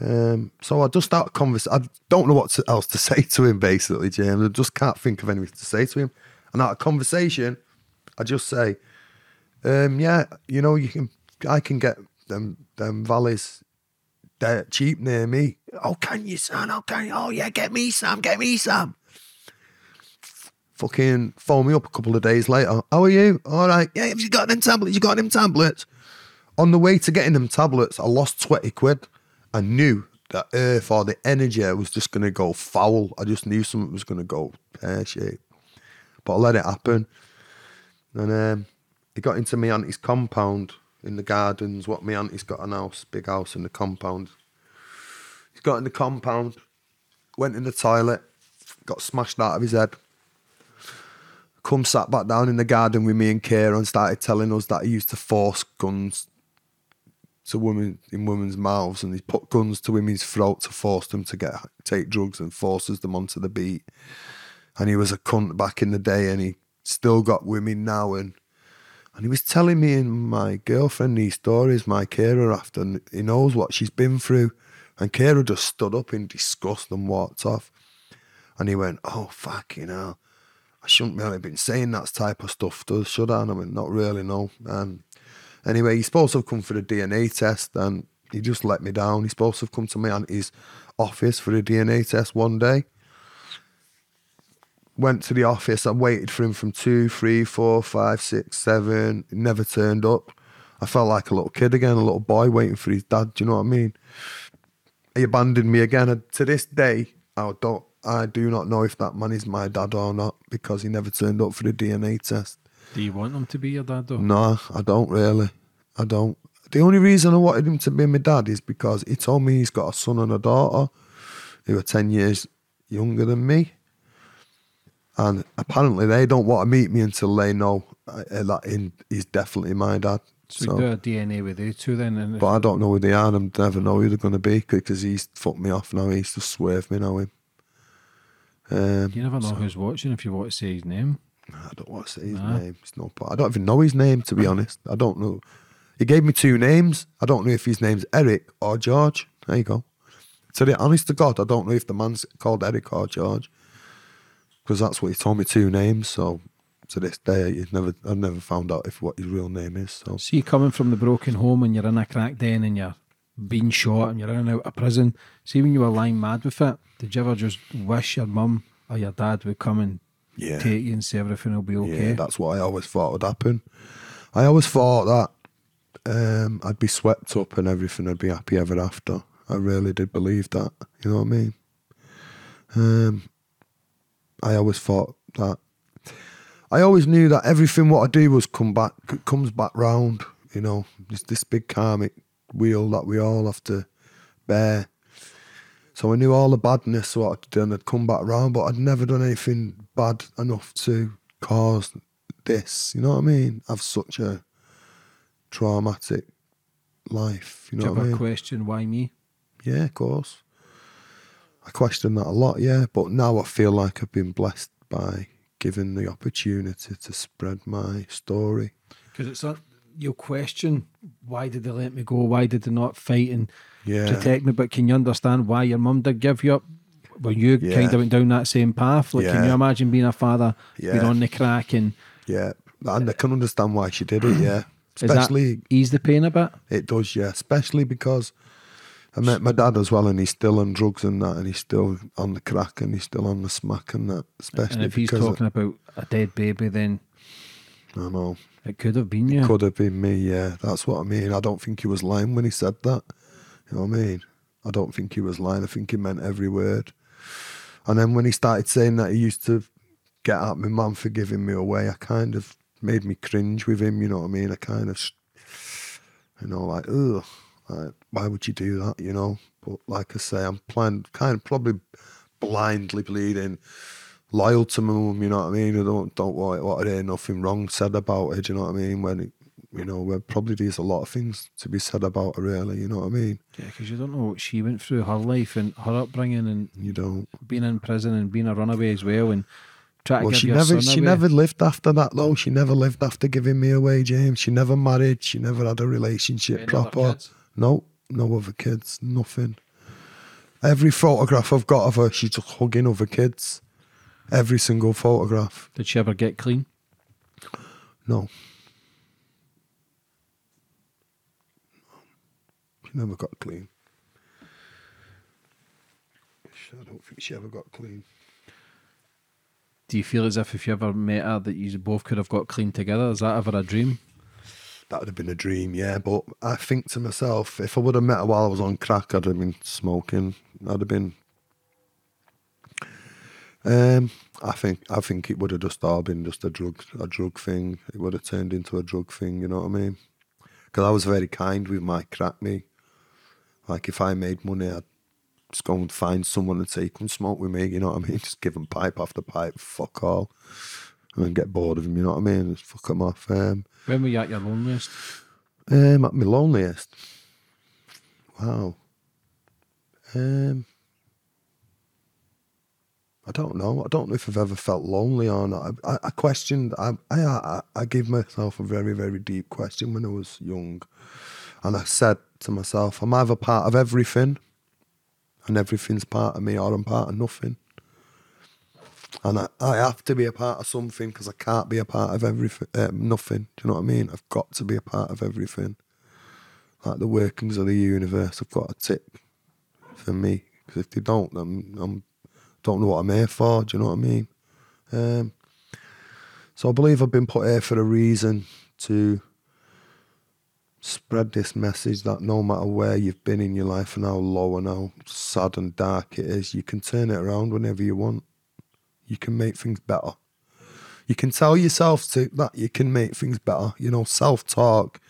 Um, so I just start a conversation. I don't know what to, else to (laughs) say to him, basically, James. I just can't think of anything to say to him. And out of conversation, I just say, um, yeah, you know, you can, I can get them, them valleys they're cheap near me. Oh, can you, son? Oh, can you? Oh, yeah, get me some, get me some. fucking phone me up a couple of days later. How are you? All right. Yeah, have you got them tablets? You got them tablets? On the way to getting them tablets, I lost 20 quid. I knew that earth or the energy was just going to go foul. I just knew something was going to go pear shaped. But I let it happen. And um, he got into my auntie's compound in the gardens. What my auntie's got an house, big house in the compound. He's got in the compound, went in the toilet, got smashed out of his head. Come sat back down in the garden with me and Kira and started telling us that he used to force guns to women in women's mouths and he put guns to women's throat to force them to get take drugs and forces them onto the beat. And he was a cunt back in the day and he still got women now and and he was telling me and my girlfriend these stories, my Kira after he knows what she's been through. And Kira just stood up in disgust and walked off. And he went, Oh fucking hell. I shouldn't really have been saying that type of stuff, does should I? And I went, Not really, no. And Anyway, he's supposed to have come for a DNA test and he just let me down. He's supposed to have come to my auntie's office for a DNA test one day. Went to the office. I waited for him from two, three, four, five, six, seven. He never turned up. I felt like a little kid again, a little boy waiting for his dad. Do you know what I mean? He abandoned me again. And to this day, I don't. I do not know if that man is my dad or not because he never turned up for the DNA test. Do you want him to be your dad though? No, I don't really. I don't. The only reason I wanted him to be my dad is because he told me he's got a son and a daughter who are 10 years younger than me. And apparently they don't want to meet me until they know uh, that in, he's definitely my dad. So, So, we do a DNA with you two then. And but I don't know who they are. and I never know who they're going to be because he's fucked me off now. He's just swerved me now. Him. Um, you never know who's watching if you want to say his name. I don't want to say his Nah. name. It's no. I don't even know his name to be (laughs) honest. I don't know. He gave me two names. I don't know if his name's Eric or George. There you go. To the honest to God, I don't know if the man's called Eric or George because that's what he told me two names. So to this day, he's never I've never found out if what his real name is. So See, coming from the broken home and you're in a crack den and you're being shot and you're in and out of prison. See, when you were lying mad with it, did you ever just wish your mum or your dad would come and yeah, take you and say everything will be okay? yeah, that's what I always thought would happen. I always thought that um, I'd be swept up and everything would be happy ever after. I really did believe that. You know what I mean? Um, I always thought that. I always knew that everything what I do was come back comes back round. You know, it's this big karmic wheel that we all have to bear. So I knew all the badness what I'd done had come back round, but I'd never done anything bad enough to cause this. You know what I mean? Have such a traumatic life. You Do know you what I ever mean? question why me? Yeah, of course. I question that a lot, yeah. But now I feel like I've been blessed by given the opportunity to spread my story. Because it's not, you'll question why did they let me go? Why did they not fight and Yeah. protect me? But can you understand why your mum did give you up? When you Yeah. kind of went down that same path, like, can you imagine being a father, being Yeah. on the crack, and Yeah. And I can understand why she did it, yeah. Especially ease the pain a bit? It does, yeah. Especially because I met my dad as well, and he's still on drugs and that, and he's still on the crack, and he's still on the smack and that. Especially And if he's talking about a dead baby, then I know it could have been you. could have been me. Yeah, that's what I mean. I don't think he was lying when he said that. You know what I mean? I don't think he was lying. I think he meant every word. And then when he started saying that he used to get at my mum for giving me away, I kind of made me cringe with him. You know what I mean? I kind of, you know, like, ugh, like, why would you do that? You know. But like I say, I'm plan- kind of probably blindly bleeding, loyal to my mum. You know what I mean? I don't don't want, want to hear nothing wrong said about her. Do you know what I mean? When it, you know, where probably there's a lot of things to be said about her. Really, you know what I mean? Yeah, because you don't know what she went through, her life and her upbringing, and You don't. being in prison and being a runaway as well, and trying Well, to give she your never, she away. never lived after that though. She never lived after giving me away, James. She never married. She never had a relationship Any proper. kids? No, no other kids. Nothing. Every photograph I've got of her, she's just hugging other kids. Every single photograph. Did she ever get clean? No. She never got clean. I don't think she ever got clean. Do you feel as if if you ever met her that you both could have got clean together? Is that ever a dream? That would have been a dream, yeah. But I think to myself, if I would have met her while I was on crack, I'd have been smoking. I'd have been. Um, I think I think it would have just all been just a drug a drug thing. It would have turned into a drug thing. You know what I mean? Because I was very kind with my crack me. Like if I made money, I'd just go and find someone and say, "Come smoke with me." You know what I mean? (laughs) Just give them pipe after pipe, fuck all, and then get bored of them. You know what I mean? Just fuck them off. Um, When were you at your loneliest? um, at my loneliest. Wow. Um, I don't know. I don't know if I've ever felt lonely or not. I, I, I questioned. I, I, I, gave myself a very, very deep question when I was young, and I said to myself, "I'm either part of everything, and everything's part of me, or I'm part of nothing." And I, I have to be a part of something because I can't be a part of everything, um, nothing. Do you know what I mean? I've got to be a part of everything. Like the workings of the universe, I've got a tip for me. Because if they don't, I'm, I'm don't know what I'm here for. Do you know what I mean? Um, so I believe I've been put here for a reason to spread this message that no matter where you've been in your life and how low and how sad and dark it is, you can turn it around whenever you want. You can make things better. You can tell yourself to, that you can make things better. You know, self talk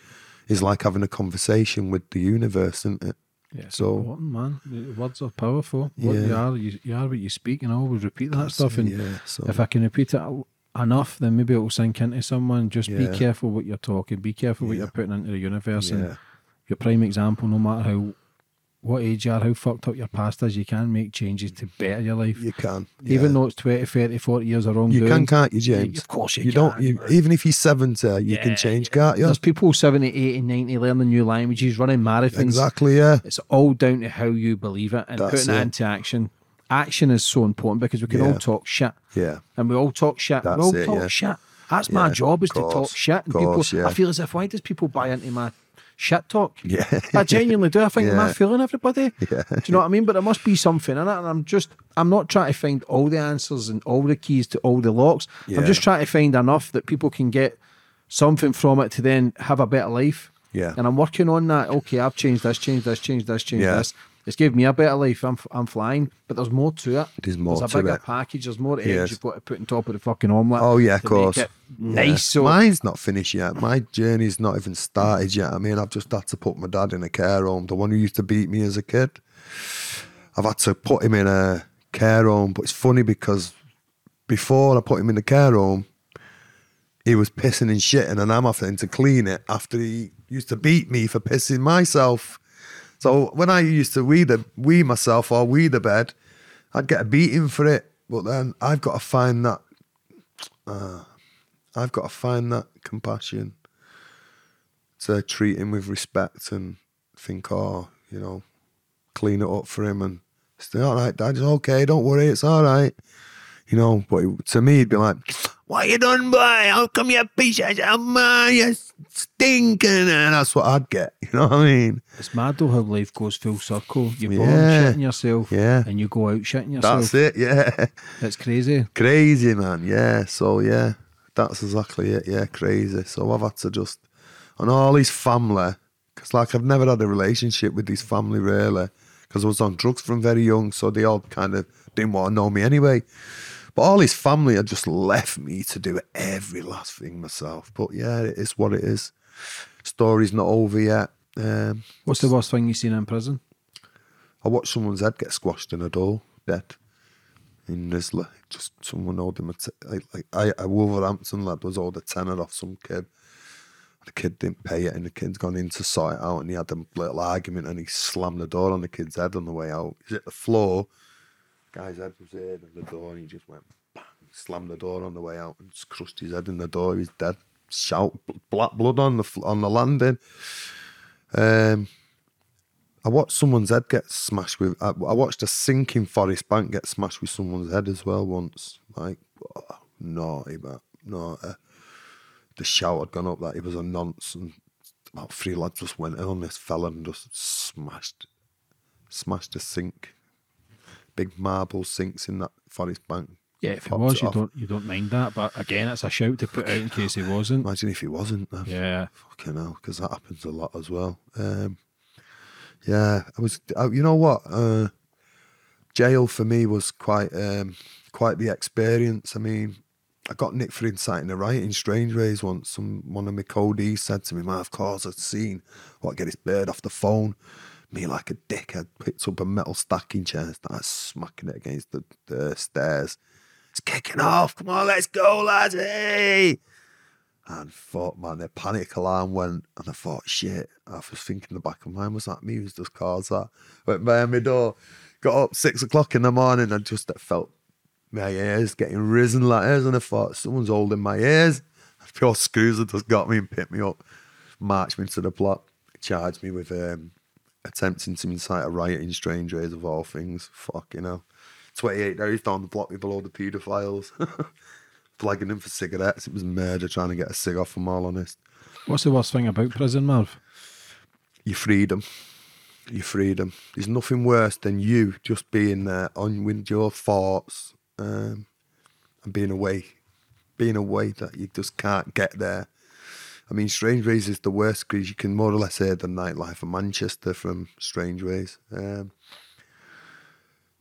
is like having a conversation with the universe, isn't it? Yeah, So- important, man. Words are powerful. What you are, you, you are what you speak, and I always repeat that stuff. And yeah, so if I can repeat it enough, then maybe it will sink into someone. Just be careful what you're talking. Be careful what you're putting into the universe. yeah, And your prime example, no matter how what age you are, how fucked up your past is, you can make changes to better your life. you can. Even though it's 20, 30, 40 years of wrong you doing. can, can't you, Yeah, James? of course you you don't. can, You, man. even if you're seventy, you Yeah, can change, can't you? There's people 70, 80, 90 learning new languages, running marathons. Exactly. Yeah. It's all down to how you believe it and That's putting it. it. into action. Action is so important because we can all talk shit Yeah. and we all talk shit. That's we all it, talk yeah. shit. That's my job is to talk shit. And course, people, yeah. I feel as if why does people buy into my shit talk? (laughs) Yeah. I genuinely do. I think, am I Yeah. fooling everybody? (laughs) Yeah. Do you know what I mean? But there must be something in it. And I'm just, I'm not trying to find all the answers and all the keys to all the locks. I'm just trying to find enough that people can get something from it to then have a better life. Yeah. And I'm working on that. Okay, I've changed this, changed this, changed this, changed Yeah. this. It's given me a better life. I'm, I'm flying, but there's more to it. There's more There's a bigger it. package. There's more eggs Yes. you've got to put on top of the fucking omelette. Oh yeah, of course. It Yeah. nice. So Mine's not finished yet. My journey's not even started yet. I mean, I've just had to put my dad in a care home, the one who used to beat me as a kid. I've had to put him in a care home, but it's funny because before I put him in the care home, he was pissing and shitting, and I'm having to clean it after he used to beat me for pissing myself. So when I used to wee the wee myself or wee the bed, I'd get a beating for it. But then I've got to find that uh, I've got to find that compassion to treat him with respect and think, oh, you know, clean it up for him and say, all right, Dad, it's okay, don't worry, it's all right. You know, but to me, he'd be like, what you done, boy? How come you piece of shit, man? Um, uh, you stinking. And that's what I'd get. You know what I mean? it's mad though how life goes full circle. You're born Yeah. shitting yourself, Yeah. and you go out shitting yourself. That's it, yeah. It's crazy. crazy, man. Yeah. So yeah, that's exactly it. Yeah, crazy. So I've had to just, and all his family, because like I've never had a relationship with his family really, because I was on drugs from very young, so they all kind of didn't want to know me anyway. But all his family had just left me to do every last thing myself. But yeah, it is what it is. Story's not over yet. Um, What's the worst thing you've seen in prison? I watched someone's head get squashed in a door, dead. In Nisley, just someone him a t- like, like I, a Wolverhampton lad was owed a tenner off some kid. The kid didn't pay it, and the kid's gone in to sort it out, and he had a little argument, and he slammed the door on the kid's head on the way out. He's at the floor. Guy's head was here in the door, and he just went bang, slammed the door on the way out, and just crushed his head in the door. He's dead. Shout, black blood on the on the landing. Um, I watched someone's head get smashed with. I, I watched a sinking Forest Bank get smashed with someone's head as well once. Like, oh, naughty, but naughty. The shout had gone up that he was a nonce, and about three lads just went in on this fella and just smashed, smashed a sink. Big marble sinks in that Forest Bank. Yeah, if it was, it you off. don't you don't mind that. But again, it's a shout to put out in case he wasn't. Imagine if he wasn't. Then. Yeah, Fucking hell, because that happens a lot as well. Um, yeah, I was. Uh, you know what? Uh, jail for me was quite um, quite the experience. I mean, I got nicked for inciting a riot in Strangeways once. Some one of my codees said to me, "Man, of course I'd seen what get his bird off the phone." Me like a dickhead picked up a metal stacking chair, and started smacking it against the, the stairs. It's kicking off. Come on, let's go, lads. Hey! And thought, man, the panic alarm went, and I thought, shit. I was thinking in the back of my mind, was that me who's just caused that? Went by my door, got up six o'clock in the morning, and just felt my ears getting risen like this, and I thought, someone's holding my ears. Pure screws had just got me and picked me up, marched me to the block, charged me with um, attempting to incite a riot in Strangeways of all things. Fuck, you know. 28 days down the block with a load of paedophiles. (laughs) Flagging them for cigarettes. It was murder trying to get a cig off, I'm all honest. what's the worst thing about prison, Marv? Your freedom. Your freedom. There's nothing worse than you just being there on with your thoughts um, and being away. Being away that you just can't get there. I mean, Strangeways is the worst because you can more or less hear the nightlife of Manchester from Strangeways. Um,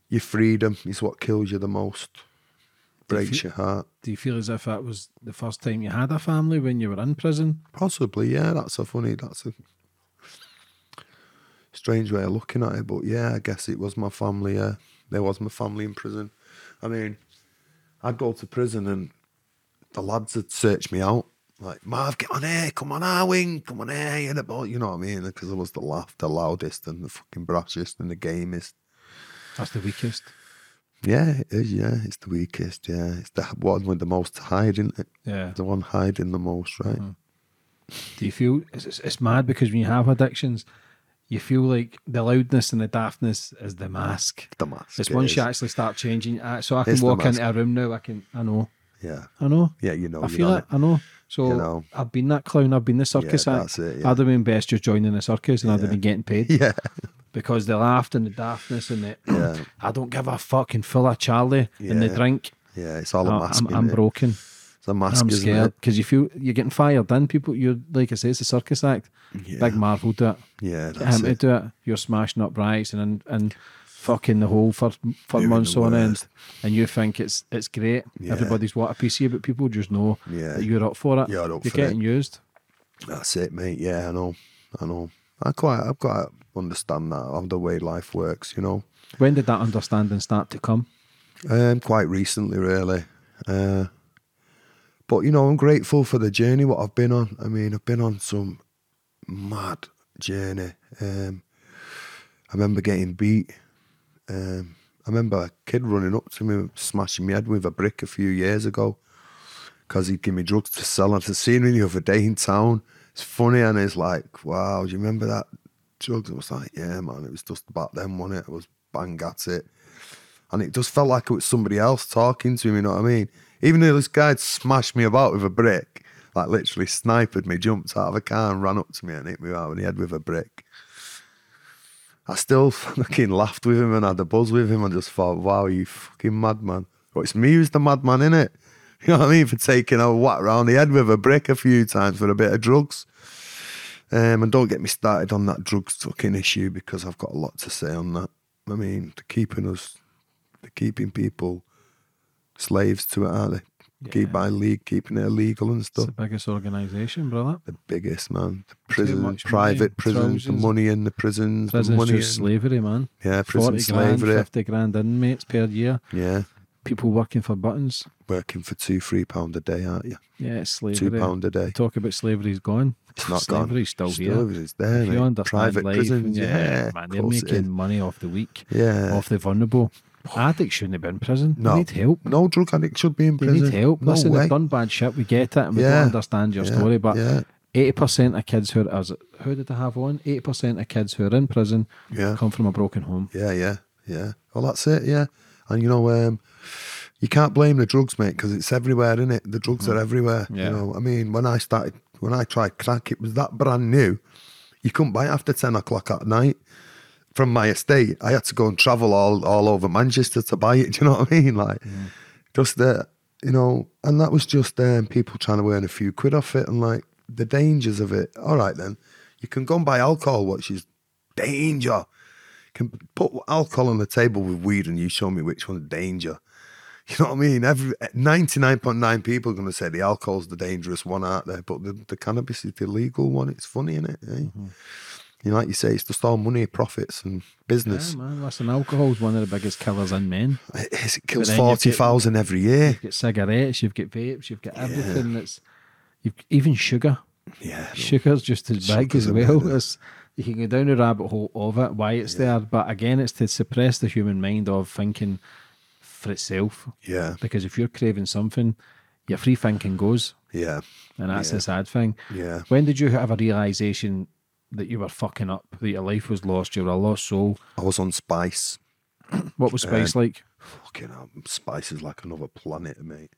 your freedom is what kills you the most, breaks you- your heart. Do you feel as if that was the first time you had a family when you were in prison? Possibly, yeah. That's a funny. That's a strange way of looking at it, but yeah, I guess it was my family. Yeah, there was my family in prison. I mean, I'd go to prison and the lads would search me out. Like, Marv, get on here, come on our wing, come on here, the boy, you know what I mean? Because I was the laugh, the loudest and the fucking brashest and the gamest. That's the weakest. Yeah, it is, yeah. It's the weakest, yeah. It's the one with the most hiding, it? Yeah. The one hiding the most, right? Do you feel it's, it's, mad because when you have addictions, you feel like the loudness and the daftness is the mask. The mask. It's it once is. you actually start changing. uh, So I can It's walk into a room now. I can. I know. Yeah. I know. Yeah, you know. I feel it. I know. So You know. I've been that clown. I've been the circus Yeah, act. that's it, yeah. I'd have been best just joining the circus and I'd have Yeah. been getting paid (laughs) Yeah. because the laughed and the daftness and the Yeah. (clears throat) I don't give a fucking full of Charlie and the drink. Yeah, it's all a mask. I'm, I'm broken. It's a mask, I'm scared because you feel you're getting fired. Then people, you're like I say, it's a circus act. Yeah. Big Marvel do it. Yeah, that's him to it. do it. You're smashing up brights and and, and fucking the whole for for Doing months on end, and you think it's it's great. Yeah. Everybody's what a PC, but people just know Yeah. that you're up for it. You're up you're for it. getting used. That's it, mate. Yeah, I know. I know. I quite, I quite understand that of the way life works. You know, When did that understanding start to come? um, quite recently, really. Uh, but you know, I'm grateful for the journey what I've been on. I mean, I've been on some mad journey. Um, I remember getting beat. Um, I remember a kid running up to me, smashing my head with a brick a few years ago because he'd give me drugs to sell. And I seen him the other day in town. It's funny, and it's like, wow, do you remember that drugs? I was like, yeah, man, it was just about them, wasn't it? I was bang at it. And it just felt like it was somebody else talking to me, you know what I mean? Even though this guy had smashed me about with a brick, like literally sniped me, jumped out of a car and ran up to me and hit me out the head with a brick. I still (laughs) fucking laughed with him and had a buzz with him and just thought, wow, you fucking madman. But it's me who's the madman, innit? (laughs) You know what I mean? For taking a whack round the head with a brick a few times for a bit of drugs. Um, and don't get me started on that drugs fucking issue because I've got a lot to say on that. I mean, they're keeping us, they're keeping people slaves to it, aren't they? Keep by league, keeping it illegal and It's stuff. the biggest organisation, brother. The biggest man, the prison, private prisons, the money in the prisons, the money in, slavery, man. yeah, prison 40 grand, 50 grand inmates per year. yeah, People working for buttons. working for two, three pound a day, aren't you? Yeah, it's Two pound a day. Talk about slavery's gone. It's not gone. Slavery's still here. Slavery's there, If you mate. understand Private life, prisons, yeah, yeah, man, they're is. making money off the weak, Yeah. off the vulnerable. Addicts shouldn't have been in prison. No. They need help. No drug addict should be in They prison. need help. No Listen, way. they've done bad shit. We get it, and we Yeah. don't understand your Yeah, story. But eighty percent of kids who are, who did I have on? Eighty percent of kids who are in prison Yeah. come from a broken home. Yeah, yeah, yeah. Well, that's it. Yeah, and you know, um, you can't blame the drugs, mate, because it's everywhere, isn't it? The drugs are everywhere. Mm. Yeah. You know, I mean, when I started, when I tried crack, it was that brand new. You couldn't buy it after ten o'clock at night. From my estate, I had to go and travel all all over Manchester to buy it. (laughs) Do you know what I mean? Like, Just that, you know, and that was just um, people trying to earn a few quid off it, and like the dangers of it. All right, then you can go and buy alcohol, which is danger. You can put alcohol on the table with weed, and you show me which one's danger. (laughs) You know what I mean? Every ninety nine point nine people are going to say the alcohol's the dangerous one out there, but the, the cannabis is the legal one. It's funny, isn't it? Eh? You know, like you say, it's just all money, profits, and business. Yeah, man. Listen, alcohol's one of the biggest killers in men. It, is. it kills forty thousand every year. You've got cigarettes, you've got vapes, you've got everything that's, you've even sugar. Yeah, Sugar's just as big as well. It's, you can go down the rabbit hole of it, why it's there, but again, it's to suppress the human mind of thinking for itself. yeah, Because if you're craving something, your free thinking goes, yeah, and that's Yeah. the sad thing. yeah. When did you have a realization that you were fucking up, that your life was lost, you were a lost soul? I was on Spice. (clears throat) What was Spice Um, like? Fucking hell, Spice is like another planet, mate.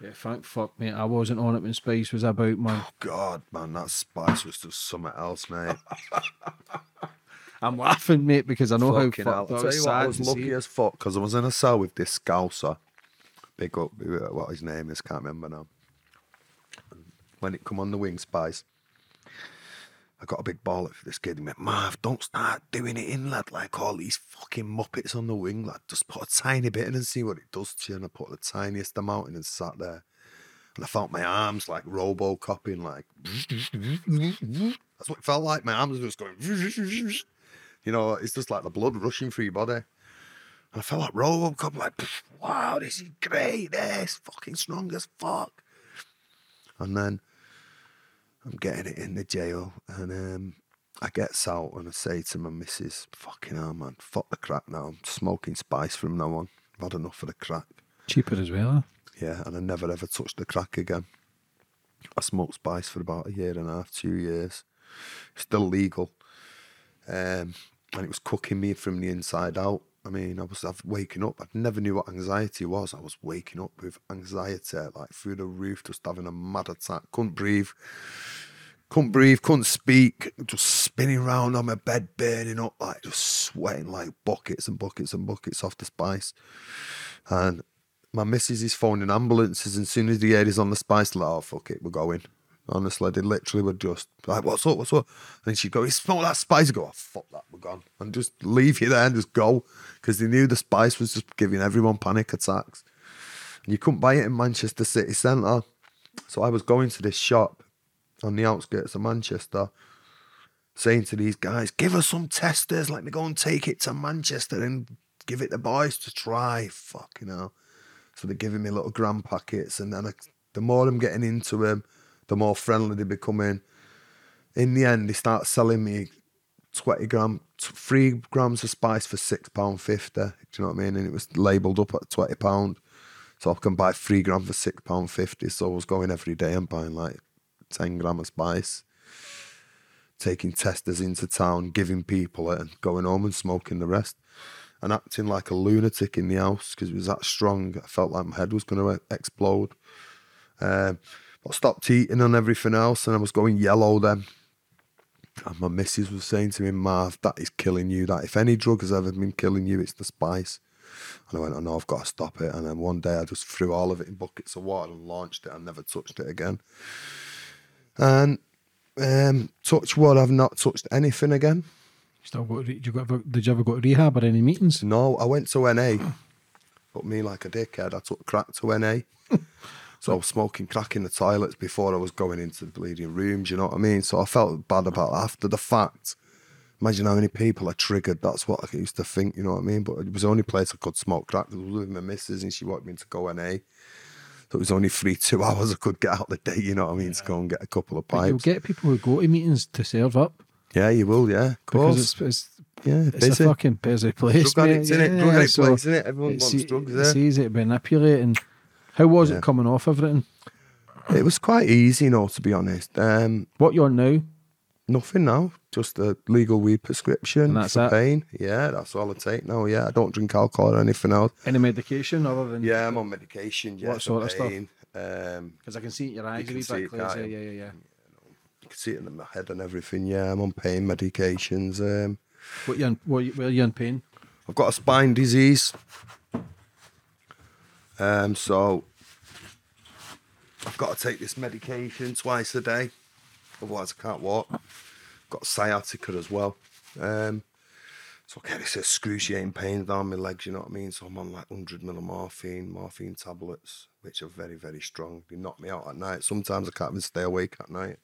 Yeah, thank fuck, mate. I wasn't on it when Spice was about, man. God, man, that Spice was just something else, mate. (laughs) I'm laughing, mate, because I know Fucking how fucked I'll I tell was you what, I was lucky as fuck because I was in a cell with this scouser. Big up, uh, what his name is, can't remember now. When it come on the wing Spice, I got a big ball for this kid. He went, Marv, don't start doing it in, lad. Like all these fucking muppets on the wing, lad. Just put a tiny bit in and see what it does to you. And I put the tiniest amount in and sat there. And I felt my arms like robo copying, like (laughs) that's what it felt like. My arms were just going, (laughs) you know, it's just like the blood rushing through your body. And I felt like Robocop, like, wow, this is great, this fucking strong as fuck. And then I'm getting it in the jail, and um, I gets out and I say to my missus, fucking hell, man, fuck the crack now. I'm smoking spice from now on. I've had enough of the crack. Cheaper as well. huh? Yeah, and I never ever touched the crack again. I smoked spice for about a year and a half, two years. Still legal. Um, and it was cooking me from the inside out. I mean, I was I've waking up. I never knew what anxiety was. I was waking up with anxiety, like through the roof, just having a mad attack. Couldn't breathe. Couldn't breathe, couldn't speak, just spinning around on my bed, burning up, like just sweating like buckets and buckets and buckets off the spice. And my missus is phoning ambulances, and as soon as the aid is on the spice, like, oh, fuck it, we're going. Honestly, they literally would just, like, what's up, what's up? And she'd go, you smell that spice? I go, oh, fuck that, we're gone. And just leave you there and just go. Because they knew the spice was just giving everyone panic attacks. And you couldn't buy it in Manchester city centre. So I was going to this shop on the outskirts of Manchester, saying to these guys, give us some testers, let me go and take it to Manchester and give it the boys to try. Fucking hell. So they're giving me little gram packets, and then I, the more I'm getting into them, the more friendly they becoming. In the end, they start selling me 20 gram, three grams of spice for £6.50. Do you know what I mean? And it was labelled up at £20. So I can buy three gram for £6.50. So I was going every day and buying like 10 gram of spice, taking testers into town, giving people it, and going home and smoking the rest. And acting like a lunatic in the house because it was that strong. I felt like my head was going to explode. Um, I stopped eating and everything else, and I was going yellow then. And my missus was saying to me, Marv, that is killing you. That if any drug has ever been killing you, it's the spice. And I went, I know, I've got to stop it. And then one day I just threw all of it in buckets of water and launched it. I never touched it again. And um, touch wood, I've not touched anything again. Still got, did, you go, did you ever go to rehab or any meetings? No, I went to NA, but me like a dickhead, I took crack to NA. So I was smoking crack in the toilets before I was going into the bleeding rooms, you know what I mean? So I felt bad about it after the fact. Imagine how many people are triggered. That's what I used to think, you know what I mean? But it was the only place I could smoke crack. I was with my missus and she wanted me to go NA. So it was only free two (laughs) hours I could get out the day, you know what I mean, to go and get a couple of But you'll get people who go to meetings to serve up Yeah, you will, yeah. Of because course. it's, it's, yeah, it's busy. a fucking busy place. Drug addicts, innit? Drug addict place, innit? Everyone wants drugs It's easy to manipulate. And how was Yeah. it coming off everything? It was quite easy, you know, to be honest. Um, What you're on now? Nothing now, just a legal weed prescription And that's for it? pain. Yeah, that's all I take now. Yeah, I don't drink alcohol or anything else. Any medication other than? Yeah, I'm on medication. Yeah, What sort of stuff? pain. Um, Because I can see it in your eyes a can see it, Yeah, yeah, yeah, yeah. you can see it in my head and everything. Yeah, I'm on pain medications. Um, What you on? What you, where are you in pain? I've got a spine disease. Um, so I've got to take this medication twice a day, otherwise I can't walk. Got sciatica as well. Um, so I get this excruciating pain down my legs, you know what I mean? So I'm on like 100 mil of morphine, morphine tablets, which are very, very strong. They knock me out at night. Sometimes I can't even stay awake at night,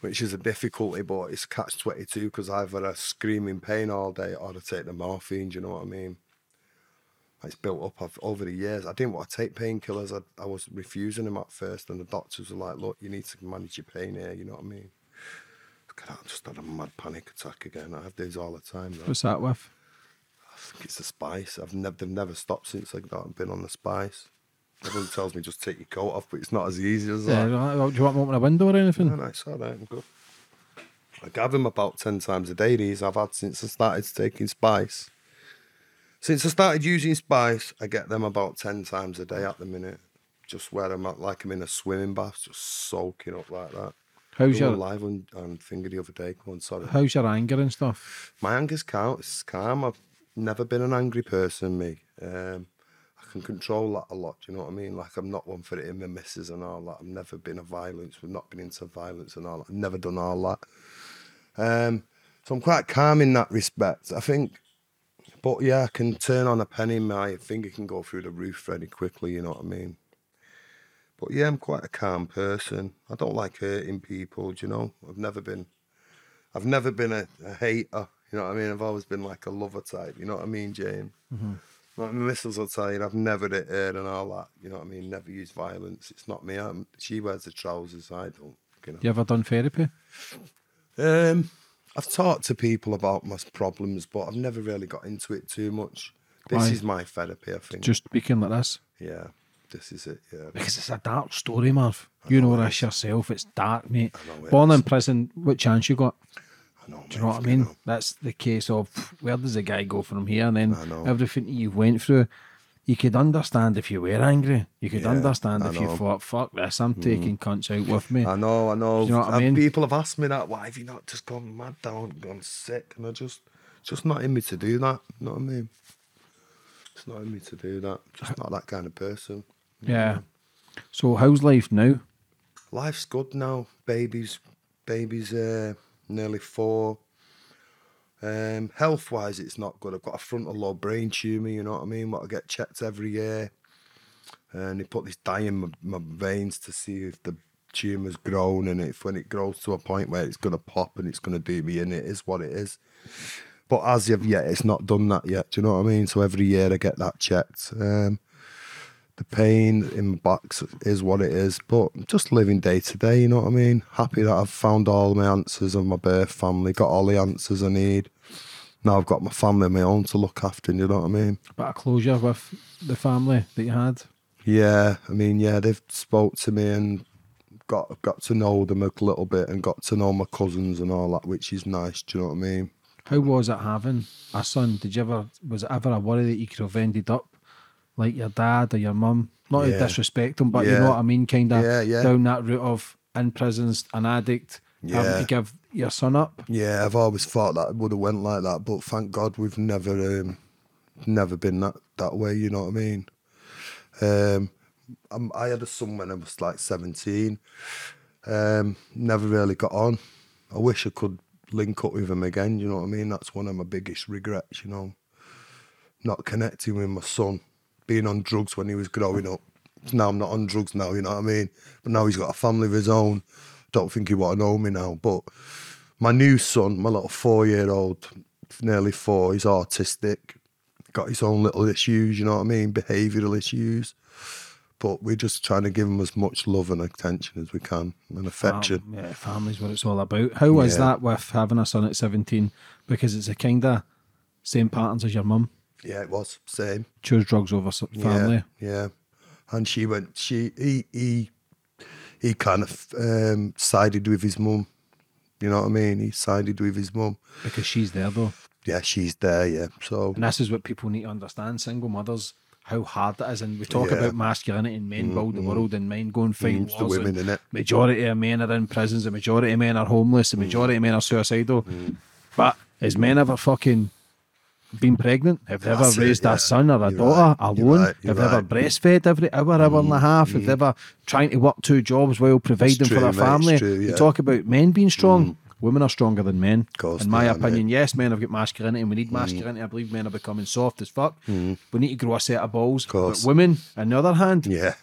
which is a difficulty, but it's catch 22 because I've had a screaming pain all day or I take the morphine, do you know what I mean? It's built up over the years. I didn't want to take painkillers. I, I was refusing them at first, and the doctors were like, look, you need to manage your pain here, you know what I mean? God, I just had a mad panic attack again. I have these all the time. Though. What's that with? I think it's the spice. I've never, they've never stopped since I've been on the spice. Everyone tells me just take your coat off, but it's not as easy as Yeah, that. do you want to open a window or anything? No, no, it's all right. I'm good. I have them about 10 times a day, these I've had since I started taking spice. Since I started using spice, I get them about 10 times a day at the minute. Just wear them out like I'm in a swimming bath, just soaking up like that. How's your live on, on Finger the other day. Go on, sorry. how's your anger and stuff? My anger's calm. It's calm. I've never been an angry person, me. Um, I can control that a lot. Do you know what I mean? Like I'm not one for it in my misses and all that. I've never been a violence. We've not been into violence and all that. I've never done all that. Um, so I'm quite calm in that respect. I think, but yeah, I can turn on a penny. My finger can go through the roof very quickly. You know what I mean? But yeah, I'm quite a calm person. I don't like hurting people. You know? I've never been. I've never been a, a hater. You know what I mean? I've always been like a lover type. You know what I mean, James? Like my missus will tell you, I've never hit her and all that. You know what I mean? Never use violence. It's not me. I'm, she wears the trousers. I don't. You know. You ever done therapy? Um, I've talked to people about my problems, but I've never really got into it too much. This is my therapy, I think. Just speaking like this? yeah, this is it. Yeah. Because it's a dark story, Marv. You know this yourself. It's dark, mate. know it Born is. in prison, what chance you got? I know. Do you know what I mean? That's the case of where does the guy go from here? And then I know. everything you went through, you could understand if you were angry. You could Yeah, understand I if you know. Mm. thought, fuck this, I'm taking cunts out with me. I know, I know. you know what I mean? People have asked me that. Why have you not just gone mad down, gone sick? And I just, just not in me to do that. You know what I mean? It's not in me to do that. Just not that kind of person. yeah. So how's life now? Life's good now. Baby's, baby's uh, nearly four. Um, health wise, it's not good. I've got a frontal lobe brain tumour. You know what I mean? What I get checked every year, and they put this dye in my, my veins to see if the tumour's grown, and if when it grows to a point where it's going to pop and it's going to do me in, it is what it is. But as of yet, it's not done that yet. Do you know what I mean? So every year I get that checked. Um, the pain in my back is what it is, but I'm just living day to day. You know what I mean? Happy that I've found all my answers of my birth family, got all the answers I need. Now I've got my family of my own to look after. You know what I mean? A Bit of closure with the family that you had. Yeah, I mean, yeah, they've spoke to me and got got to know them a little bit and got to know my cousins and all that, which is nice. Do you know what I mean? How was it having a son? Did you ever was it ever a worry that you could have ended up like your dad or your mum? Not to disrespect them, but you know what I mean, kind of Yeah, yeah. down that route of in prisons, an addict, having Yeah. to give your son up. Yeah, I've always thought that it would have went like that, but thank God we've never, um, never been that that way. You know what I mean? Um, I'm, I had a son when I was like seventeen. Um, never really got on. I wish I could link up with him again. You know what I mean? That's one of my biggest regrets. You know, not connecting with my son, being on drugs when he was growing up. Now I'm not on drugs now. You know what I mean? But now he's got a family of his own. Don't think he want to know me now, but my new son, my little four year old, nearly four, he's autistic, got his own little issues, you know what I mean? Behavioural issues. But we're just trying to give him as much love and attention as we can and affection. Um, yeah, family's what it's all about. How was Yeah. that with having a son at 17? Because it's a kind of same patterns as your mum. Yeah, it was. Same. Choose drugs over family. Yeah, yeah. And she went, she, he, he, he kind of um, sided with his mum. You know what I mean? He sided with his mum. Because she's there though. Yeah, she's there, yeah. So, And this is what people need to understand. Single mothers, how hard that is. And we talk Yeah. Mm-hmm. about masculinity and men build the world and men go and fight Mm, it's the women, and innit? Majority of men are in prisons, the majority of men are homeless, the Mm. majority of men are suicidal. But is men ever fucking been pregnant? Have they ever it, raised yeah. a son or a You're daughter right, alone? right, they ever right. Mm, breastfed every hour, hour and a half? Have they ever trying to work two jobs while providing true, for their family? true, yeah. Mm. talk about men being strong. Women are stronger than men. Course In my opinion, yes, men have got masculinity and we Mm. need masculinity. I believe men are becoming soft as fuck. We need to grow a set of balls. But women, on the other hand, Yeah.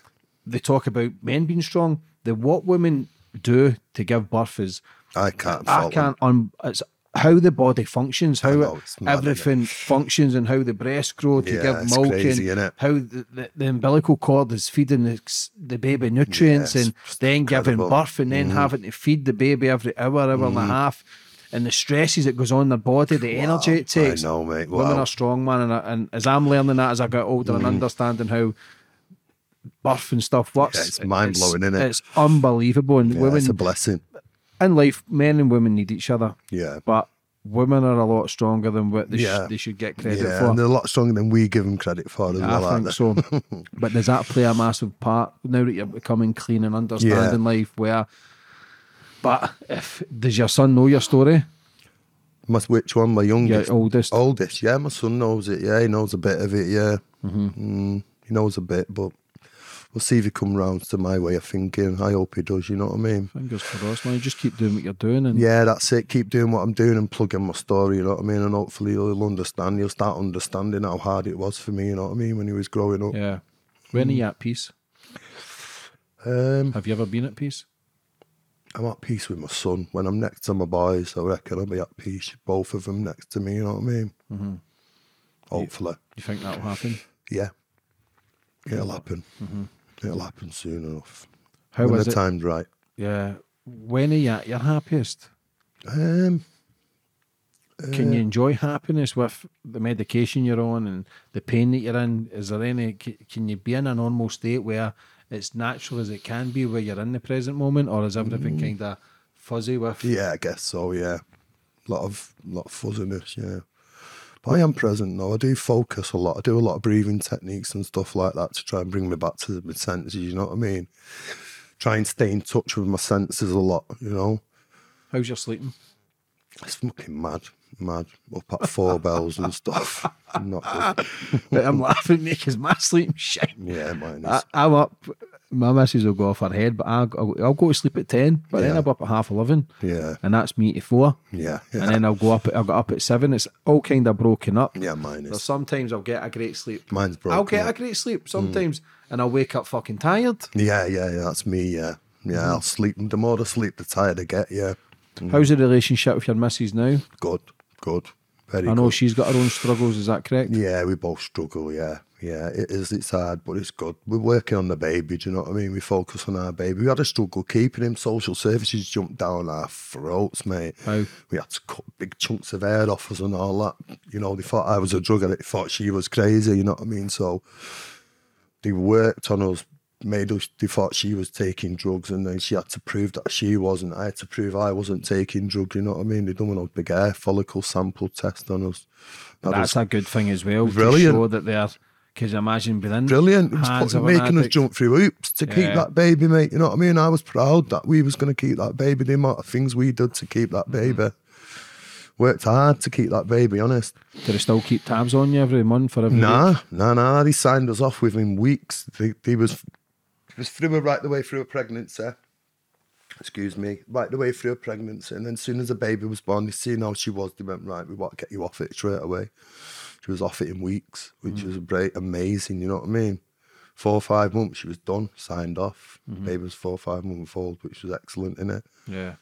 they talk about men being strong. The what women do to give birth is I can't I can't un it's how the body functions, how know, mad, everything functions and how the breasts grow to Yeah, give milk crazy, and how the, the, the umbilical cord is feeding the, the baby nutrients Yes, and then giving incredible. Mm-hmm. birth and then having to feed the baby every hour, hour and a half. And the stresses that goes on in their body, the energy it takes. I know, mate. Women are strong, man, and, I- and as I'm learning that as I get older and understanding how birth and stuff works, Mm. Yeah, it's mind-blowing, innit? It's unbelievable, and Yeah, women it's a blessing. In life, men and women need each other. Yeah. But women are a lot stronger than what they, sh- they should get credit Yeah, for. and they're a lot stronger than we give them credit for as well. I think so. (laughs) but does that play a massive part now that you're becoming clean and understanding life? Where, but if does your son know your story? My, which one? My youngest? Your oldest. Oldest, yeah. My son knows it. Yeah, he knows a bit of it. Yeah, mm he knows a bit, but we'll see if he comes round to my way of thinking. I hope he does. You know what I mean? Fingers crossed, man. Just keep doing what you're doing, and Yeah, that's it. Keep doing what I'm doing and plugging my story. You know what I mean? And hopefully he'll understand. He'll start understanding how hard it was for me. You know what I mean? When he was growing up. yeah. When are you at peace? Um, Have you ever been at peace? I'm at peace with my son. When I'm next to my boys, I reckon I'll be at peace. Both of them next to me. You know what I mean? Mm-hmm. Hopefully, You think that'll happen? yeah. It'll happen. It'll happen soon enough. How when is the it? time's right. Yeah. When are you at your happiest? Um, Can you enjoy happiness with the medication you're on and the pain that you're in? Is there any? Can you be in a normal state where it's natural as it can be, where you're in the present moment, or is everything kind of fuzzy with? yeah, I guess so. Yeah, A lot of lot of fuzziness. Yeah, I am present though. I do focus a lot. I do a lot of breathing techniques and stuff like that to try and bring me back to my senses. You know what I mean? Try and stay in touch with my senses a lot. You know. How's your sleeping? It's fucking mad, mad. Up at four (laughs) bells and stuff. Not good. (laughs) I'm laughing because my sleeping shit. Yeah, mine is. I, I'm up. My missus will go off her head, but I'll, I'll, I'll go to sleep at ten. But then Yeah. I'm up at half eleven. Yeah. and that's me to four. yeah, yeah, And then I'll go up. I'll get up at seven. It's all kind of broken up. yeah. Mine So is. sometimes I'll get a great sleep. Mine's broken. I'll get a great sleep sometimes, and I'll wake up fucking tired. Yeah, yeah, yeah. That's me. Yeah, yeah. Mm-hmm. I'll sleep. The more I sleep, the tired I get. Yeah, How's the relationship with your missus now? good, good, very I know good. she's got her own struggles. Is that correct? Yeah, we both struggle. Yeah, yeah. It is. It's hard, but it's good. We're working on the baby. Do you know what I mean? We focus on our baby. We had a struggle keeping him. Social services jumped down our throats, mate. How? We had to cut big chunks of hair off us and all that. You know, they thought I was a drug addict. They thought she was crazy. You know what I mean? So they worked on us. Made us. They thought she was taking drugs, and then she had to prove that she wasn't. I had to prove I wasn't taking drugs. You know what I mean? They done a big hair follicle sample test on us. That That's a good thing as well. Brilliant. To show that they're. Because imagine being in brilliant. It was hands put- of an making us jump through hoops to keep that baby, mate. You know what I mean? I was proud that we was going to keep that baby. The amount of things we did to keep that mm. baby. Worked hard to keep that baby, honest. Do they still keep tabs on you every month for every Nah, week? nah, nah. He signed us off within weeks. He, he was was through her right the way through a pregnancy. Excuse me, right the way through a pregnancy, and then as soon as the baby was born, they seen how she was. They went right. We want to get you off it straight away. She was off it in weeks, which mm. was great, amazing. You know what I mean? Four or five months, she was done, signed off. Mm-hmm. Baby was four or five months old, which was excellent, innit? Yeah.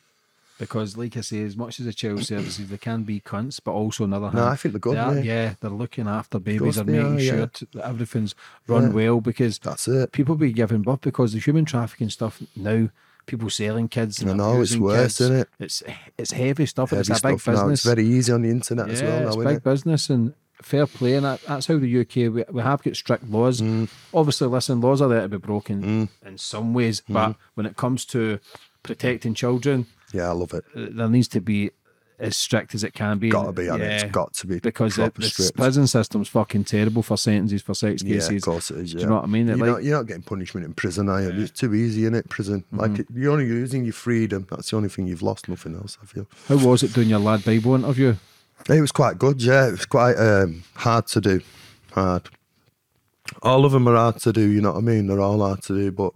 Because, like I say, as much as the child (coughs) services, they can be cunts, but also another hand, No, I think they're good, they are- yeah. yeah, they're looking after babies course and they making are, sure t- that everything's run Yeah. well. Because That's it. people be giving birth because the human trafficking stuff now, people selling kids. And I know, it's worse, kids, innit? It's it's heavy stuff. Heavy it's a big stuff now. business. It's very easy on the internet yeah, as well it's now, big innit? business and fair play, and that, that's how the UK we, we have got strict laws. Mm. Obviously, listen, laws are there to be broken in some ways, Mm-hmm. but when it comes to protecting children, Yeah, I love it. there needs to be as strict as it can be. Gotta be, and it's Yeah, got to be because the, the prison system's fucking terrible for sentences for sex Yeah, cases. of course it is. Yeah. Do you know what I mean? You're, like- not, you're not getting punishment in prison, are you? It's too easy, in it? Prison. Mm-hmm. Like it, you're only losing your freedom. That's the only thing you've lost. Nothing else. I feel. How was it doing your LADbible interview? It was quite good, yeah. It was quite um, hard to do. Hard. All of them are hard to do, you know what I mean? They're all hard to do, but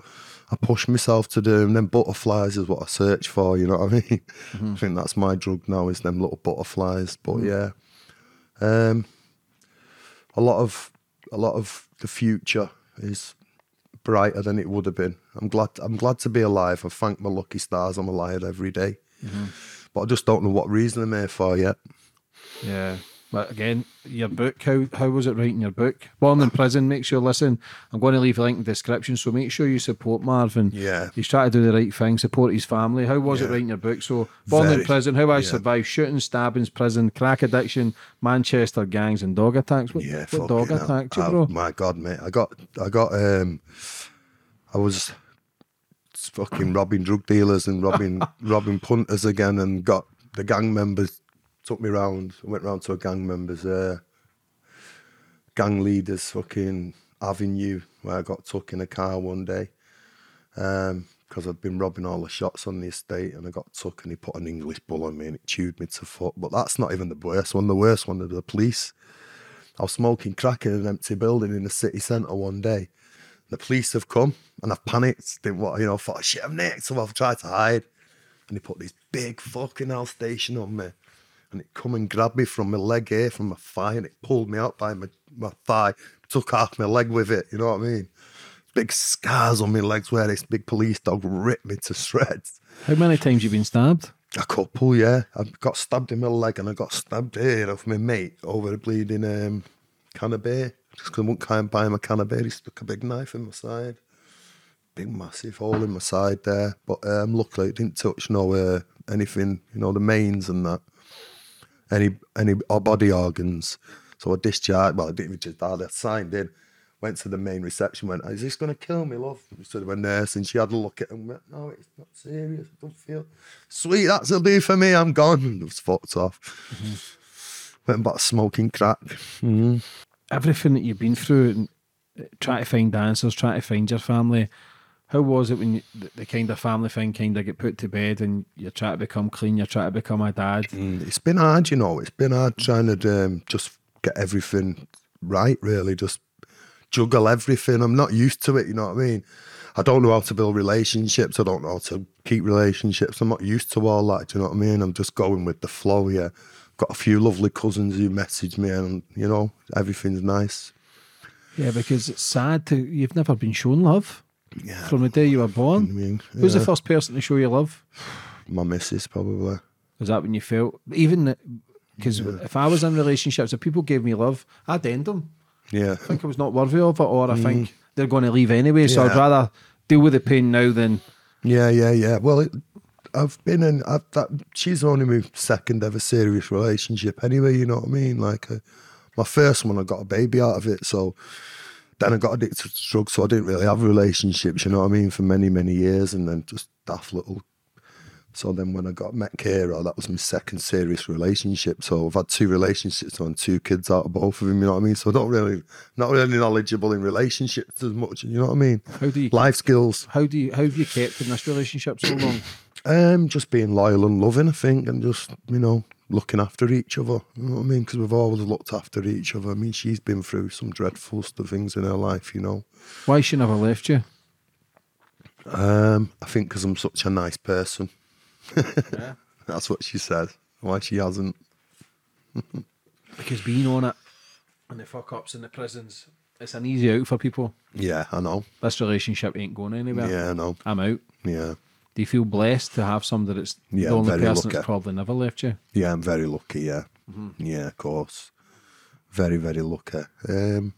I push myself to do them. Then butterflies is what I search for, you know what I (laughs) mean? I think that's my drug now, is them little butterflies. But yeah. Um, a lot of a lot of the future is brighter than it would have been. I'm glad I'm glad to be alive. I thank my lucky stars I'm alive every day. But I just don't know what reason I'm here for yet. Yeah. But again, your book, how how was it writing your book? Born in prison, make sure listen. I'm going to leave a link in the description, so make sure you support Marvin. Yeah. He's trying to do the right thing, support his family. How was it writing your book? So born in prison, how I yeah. survived shooting, stabbings, prison, crack addiction, Manchester gangs and dog attacks. What, Yeah, what dog fucking hell. attacked you, Oh, bro? my God, mate. I got, I got, um, I was fucking robbing drug dealers and robbing, (laughs) robbing punters again, and got the gang members took me round. Went round to a gang members, uh, gang leaders, fucking avenue where I got took in a car one day. Um, because I'd been robbing all the shots on the estate and I got took and he put an English bull on me and it chewed me to foot. But that's not even the worst one. The worst one was the police. I was smoking crack in an empty building in the city centre one day. The police have come and I've panicked. Didn't want, you know, thought, shit, I'm next. So I've tried to hide. And he put this big fucking Alsatian on me. And it come and grabbed me from my leg here, from my thigh, and it pulled me out by my, my thigh, took half my leg with it, you know what I mean? Big scars on my legs where this big police dog ripped me to shreds. How many times you been stabbed? A couple, yeah. I got stabbed in my leg and I got stabbed here off my mate over a bleeding um, can of beer. Just because I wouldn't kind of buy him a can of beer, he stuck a big knife in my side. Big massive hole in my side there. But um, luckily it didn't touch no uh, anything, you know, the mains and that. Any any or body organs. So I discharged, well, I didn't even just I signed in, went to the main reception, went, Is this going to kill me, love? So a nurse, and she had a look at him, went, No, it's not serious. I don't feel sweet. That's a do for me. I'm gone. And I was fucked off. Went back smoking crack. Mm. Everything that you've been through, and trying to find answers, trying to find your family. How was it when you, the, the kind of family thing kind of get put to bed and you're trying to become clean, you're trying to become a dad? Mm, It's been hard, you know. It's been hard trying to um, just get everything right, really. Just juggle everything. I'm not used to it, you know what I mean? I don't know how to build relationships. I don't know how to keep relationships. I'm not used to all that, do you know what I mean? I'm just going with the flow, yeah. Got a few lovely cousins who message me and, you know, everything's nice. Yeah, because it's sad to you've never been shown love Yeah. from the day you were I born. mean, Who's the first person to show you love? my missus, probably. Was that when you felt even because if I was in relationships, if people gave me love, I'd end them. Yeah. I think I was not worthy of it, or I think they're going to leave anyway. So I'd rather deal with the pain now than Yeah, yeah, yeah. Well, it, I've been in. I've, that, she's only my second ever serious relationship. Anyway, you know what I mean. Like uh, my first one, I got a baby out of it. So then I got addicted to drugs. So I didn't really have relationships. You know what I mean for many, many years, and then just daft little. So then when I got met Kira, that was my second serious relationship. So I've had two relationships and two kids out of both of them. You know what I mean. So I don't really, not really knowledgeable in relationships as much. You know what I mean. how do you Life skills. how do you how have you kept in this relationship so long? Um, just being loyal and loving, I think, and just you know looking after each other. You know what I mean? Because we've always looked after each other. I mean, she's been through some dreadful stuff, things in her life, you know. Why she never left you? Um, I think because I'm such a nice person. Yeah. (laughs) That's what she said. Why she hasn't? (laughs) Because being on it and the fuck ups in the prisons, it's an easy out for people. Yeah, I know. This relationship ain't going anywhere. Yeah, I know. I'm out. Yeah, Do you feel blessed to have somebody that's Yeah, the only person that's probably never left you? yeah. I'm very lucky. Yeah, yeah, of course. Very, very lucky. Um,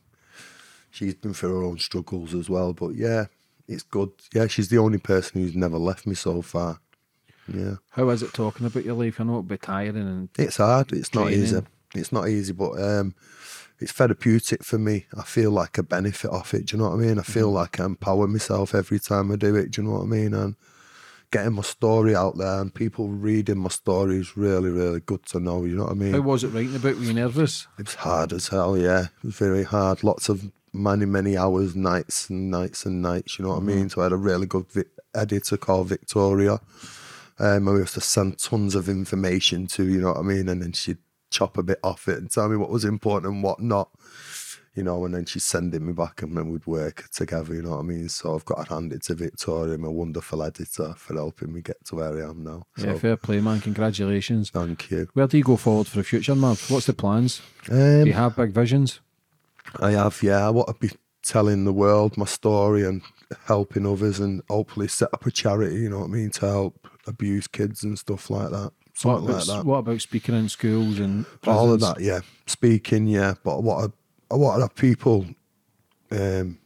she's been through her own struggles as well, but yeah, it's good. Yeah, she's the only person who's never left me so far. Yeah. How is it talking about your life? I know it'd be tiring and It's hard. It's not easy. It's not easy, but um, it's therapeutic for me. I feel like a benefit off it. Do you know what I mean? I feel like I empower myself every time I do it. Do you know what I mean? And getting my story out there and people reading my story is really, really good to know. You know what I mean? how was it writing about? Were you nervous? It was hard as hell, yeah. It was very hard. Lots of many, many hours, nights and nights and nights, you know what I mean? So I had a really good vi- editor called Victoria. Um, we used to send tons of information to, you know what I mean? And then she'd chop a bit off it and tell me what was important and what not. You know, and then she's sending me back and then we'd work together, you know what I mean? So I've got to hand it to Victoria, my wonderful editor, for helping me get to where I am now. So Yeah, fair play, man. Congratulations. thank you. Where do you go forward for the future, Marv? What's the plans? Do Um, you have big visions? I have, yeah. I want to be telling the world my story and helping others and hopefully set up a charity, you know what I mean, to help abuse kids and stuff like that. What about, like that. what about speaking in schools and All of that, yeah. Speaking, yeah. But what I, I want to have people, um,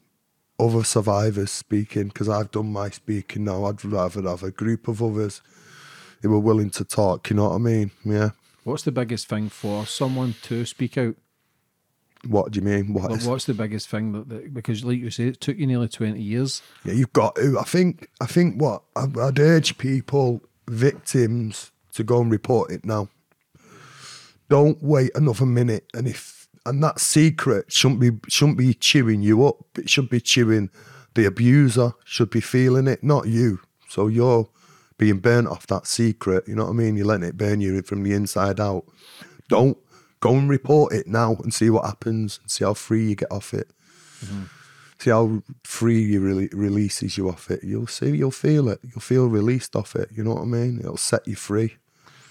other survivors speaking, because I've done my speaking now. I'd rather have a group of others who were willing to talk, you know what I mean? Yeah. What's the biggest thing for someone to speak out? What do you mean? What is- what's the biggest thing that, that because, like you say, it took you nearly twenty years. Yeah, you've got to. I think. I think what I'd, I'd urge people, victims, to go and report it now. Don't wait another minute. And if and that secret shouldn't be shouldn't be chewing you up. It should be chewing the abuser. Should be feeling it, not you. So you're being burnt off that secret. You know what I mean? You're letting it burn you from the inside out. Don't go and report it now and see what happens and see how free you get off it mm-hmm. see how free you really releases you off it. You'll see, you'll feel it. You'll feel released off it. You know what I mean? It'll set you free.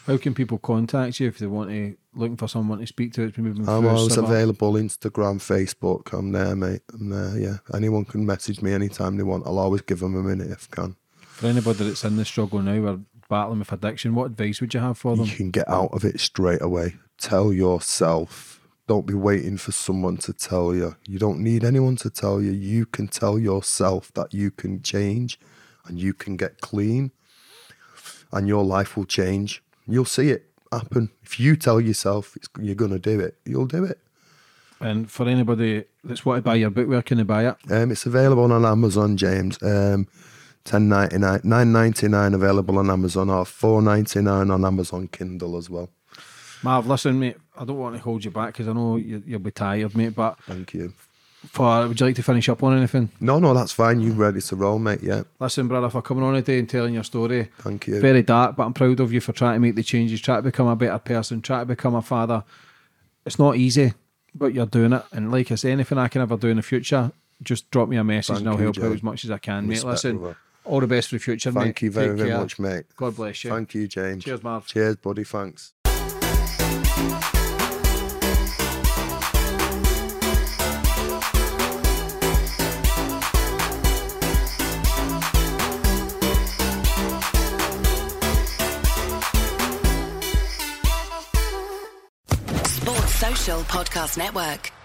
How can people contact you if they want to looking for someone to speak to? It's been moving I'm always summer. available. Instagram, Facebook. I'm there, mate. I'm there. Yeah. Anyone can message me anytime they want. I'll always give them a minute if I can. For anybody that's in the struggle now or battling with addiction, what advice would you have for them? You can get out of it straight away. Tell yourself. Don't be waiting for someone to tell you. You don't need anyone to tell you. You can tell yourself that you can change and you can get clean and your life will change. You'll see it happen. If you tell yourself it's, you're going to do it, you'll do it. And for anybody that's want to buy your book, where can they buy it? Um, it's available on Amazon, James. Um, ten ninety nine, nine ninety nine available on Amazon, or four ninety nine on Amazon Kindle as well. Marv, listen, mate, I don't want to hold you back because I know you, you'll be tired, mate. But Thank you. For would you like to finish up on anything? No, no, that's fine. You ready to roll, mate? Yeah. Listen, brother, for coming on today and telling your story. Thank you. Very dark, but I'm proud of you for trying to make the changes, try to become a better person, try to become a father. It's not easy, but you're doing it. And like I say, anything I can ever do in the future, just drop me a message Thank and I'll help out as much as I can, mate. Listen, brother. all the best for the future, mate. Thank you very, Take very care. much, mate. God bless you. Thank you, James. Cheers, Marv. Cheers, buddy. Thanks. Podcast Network.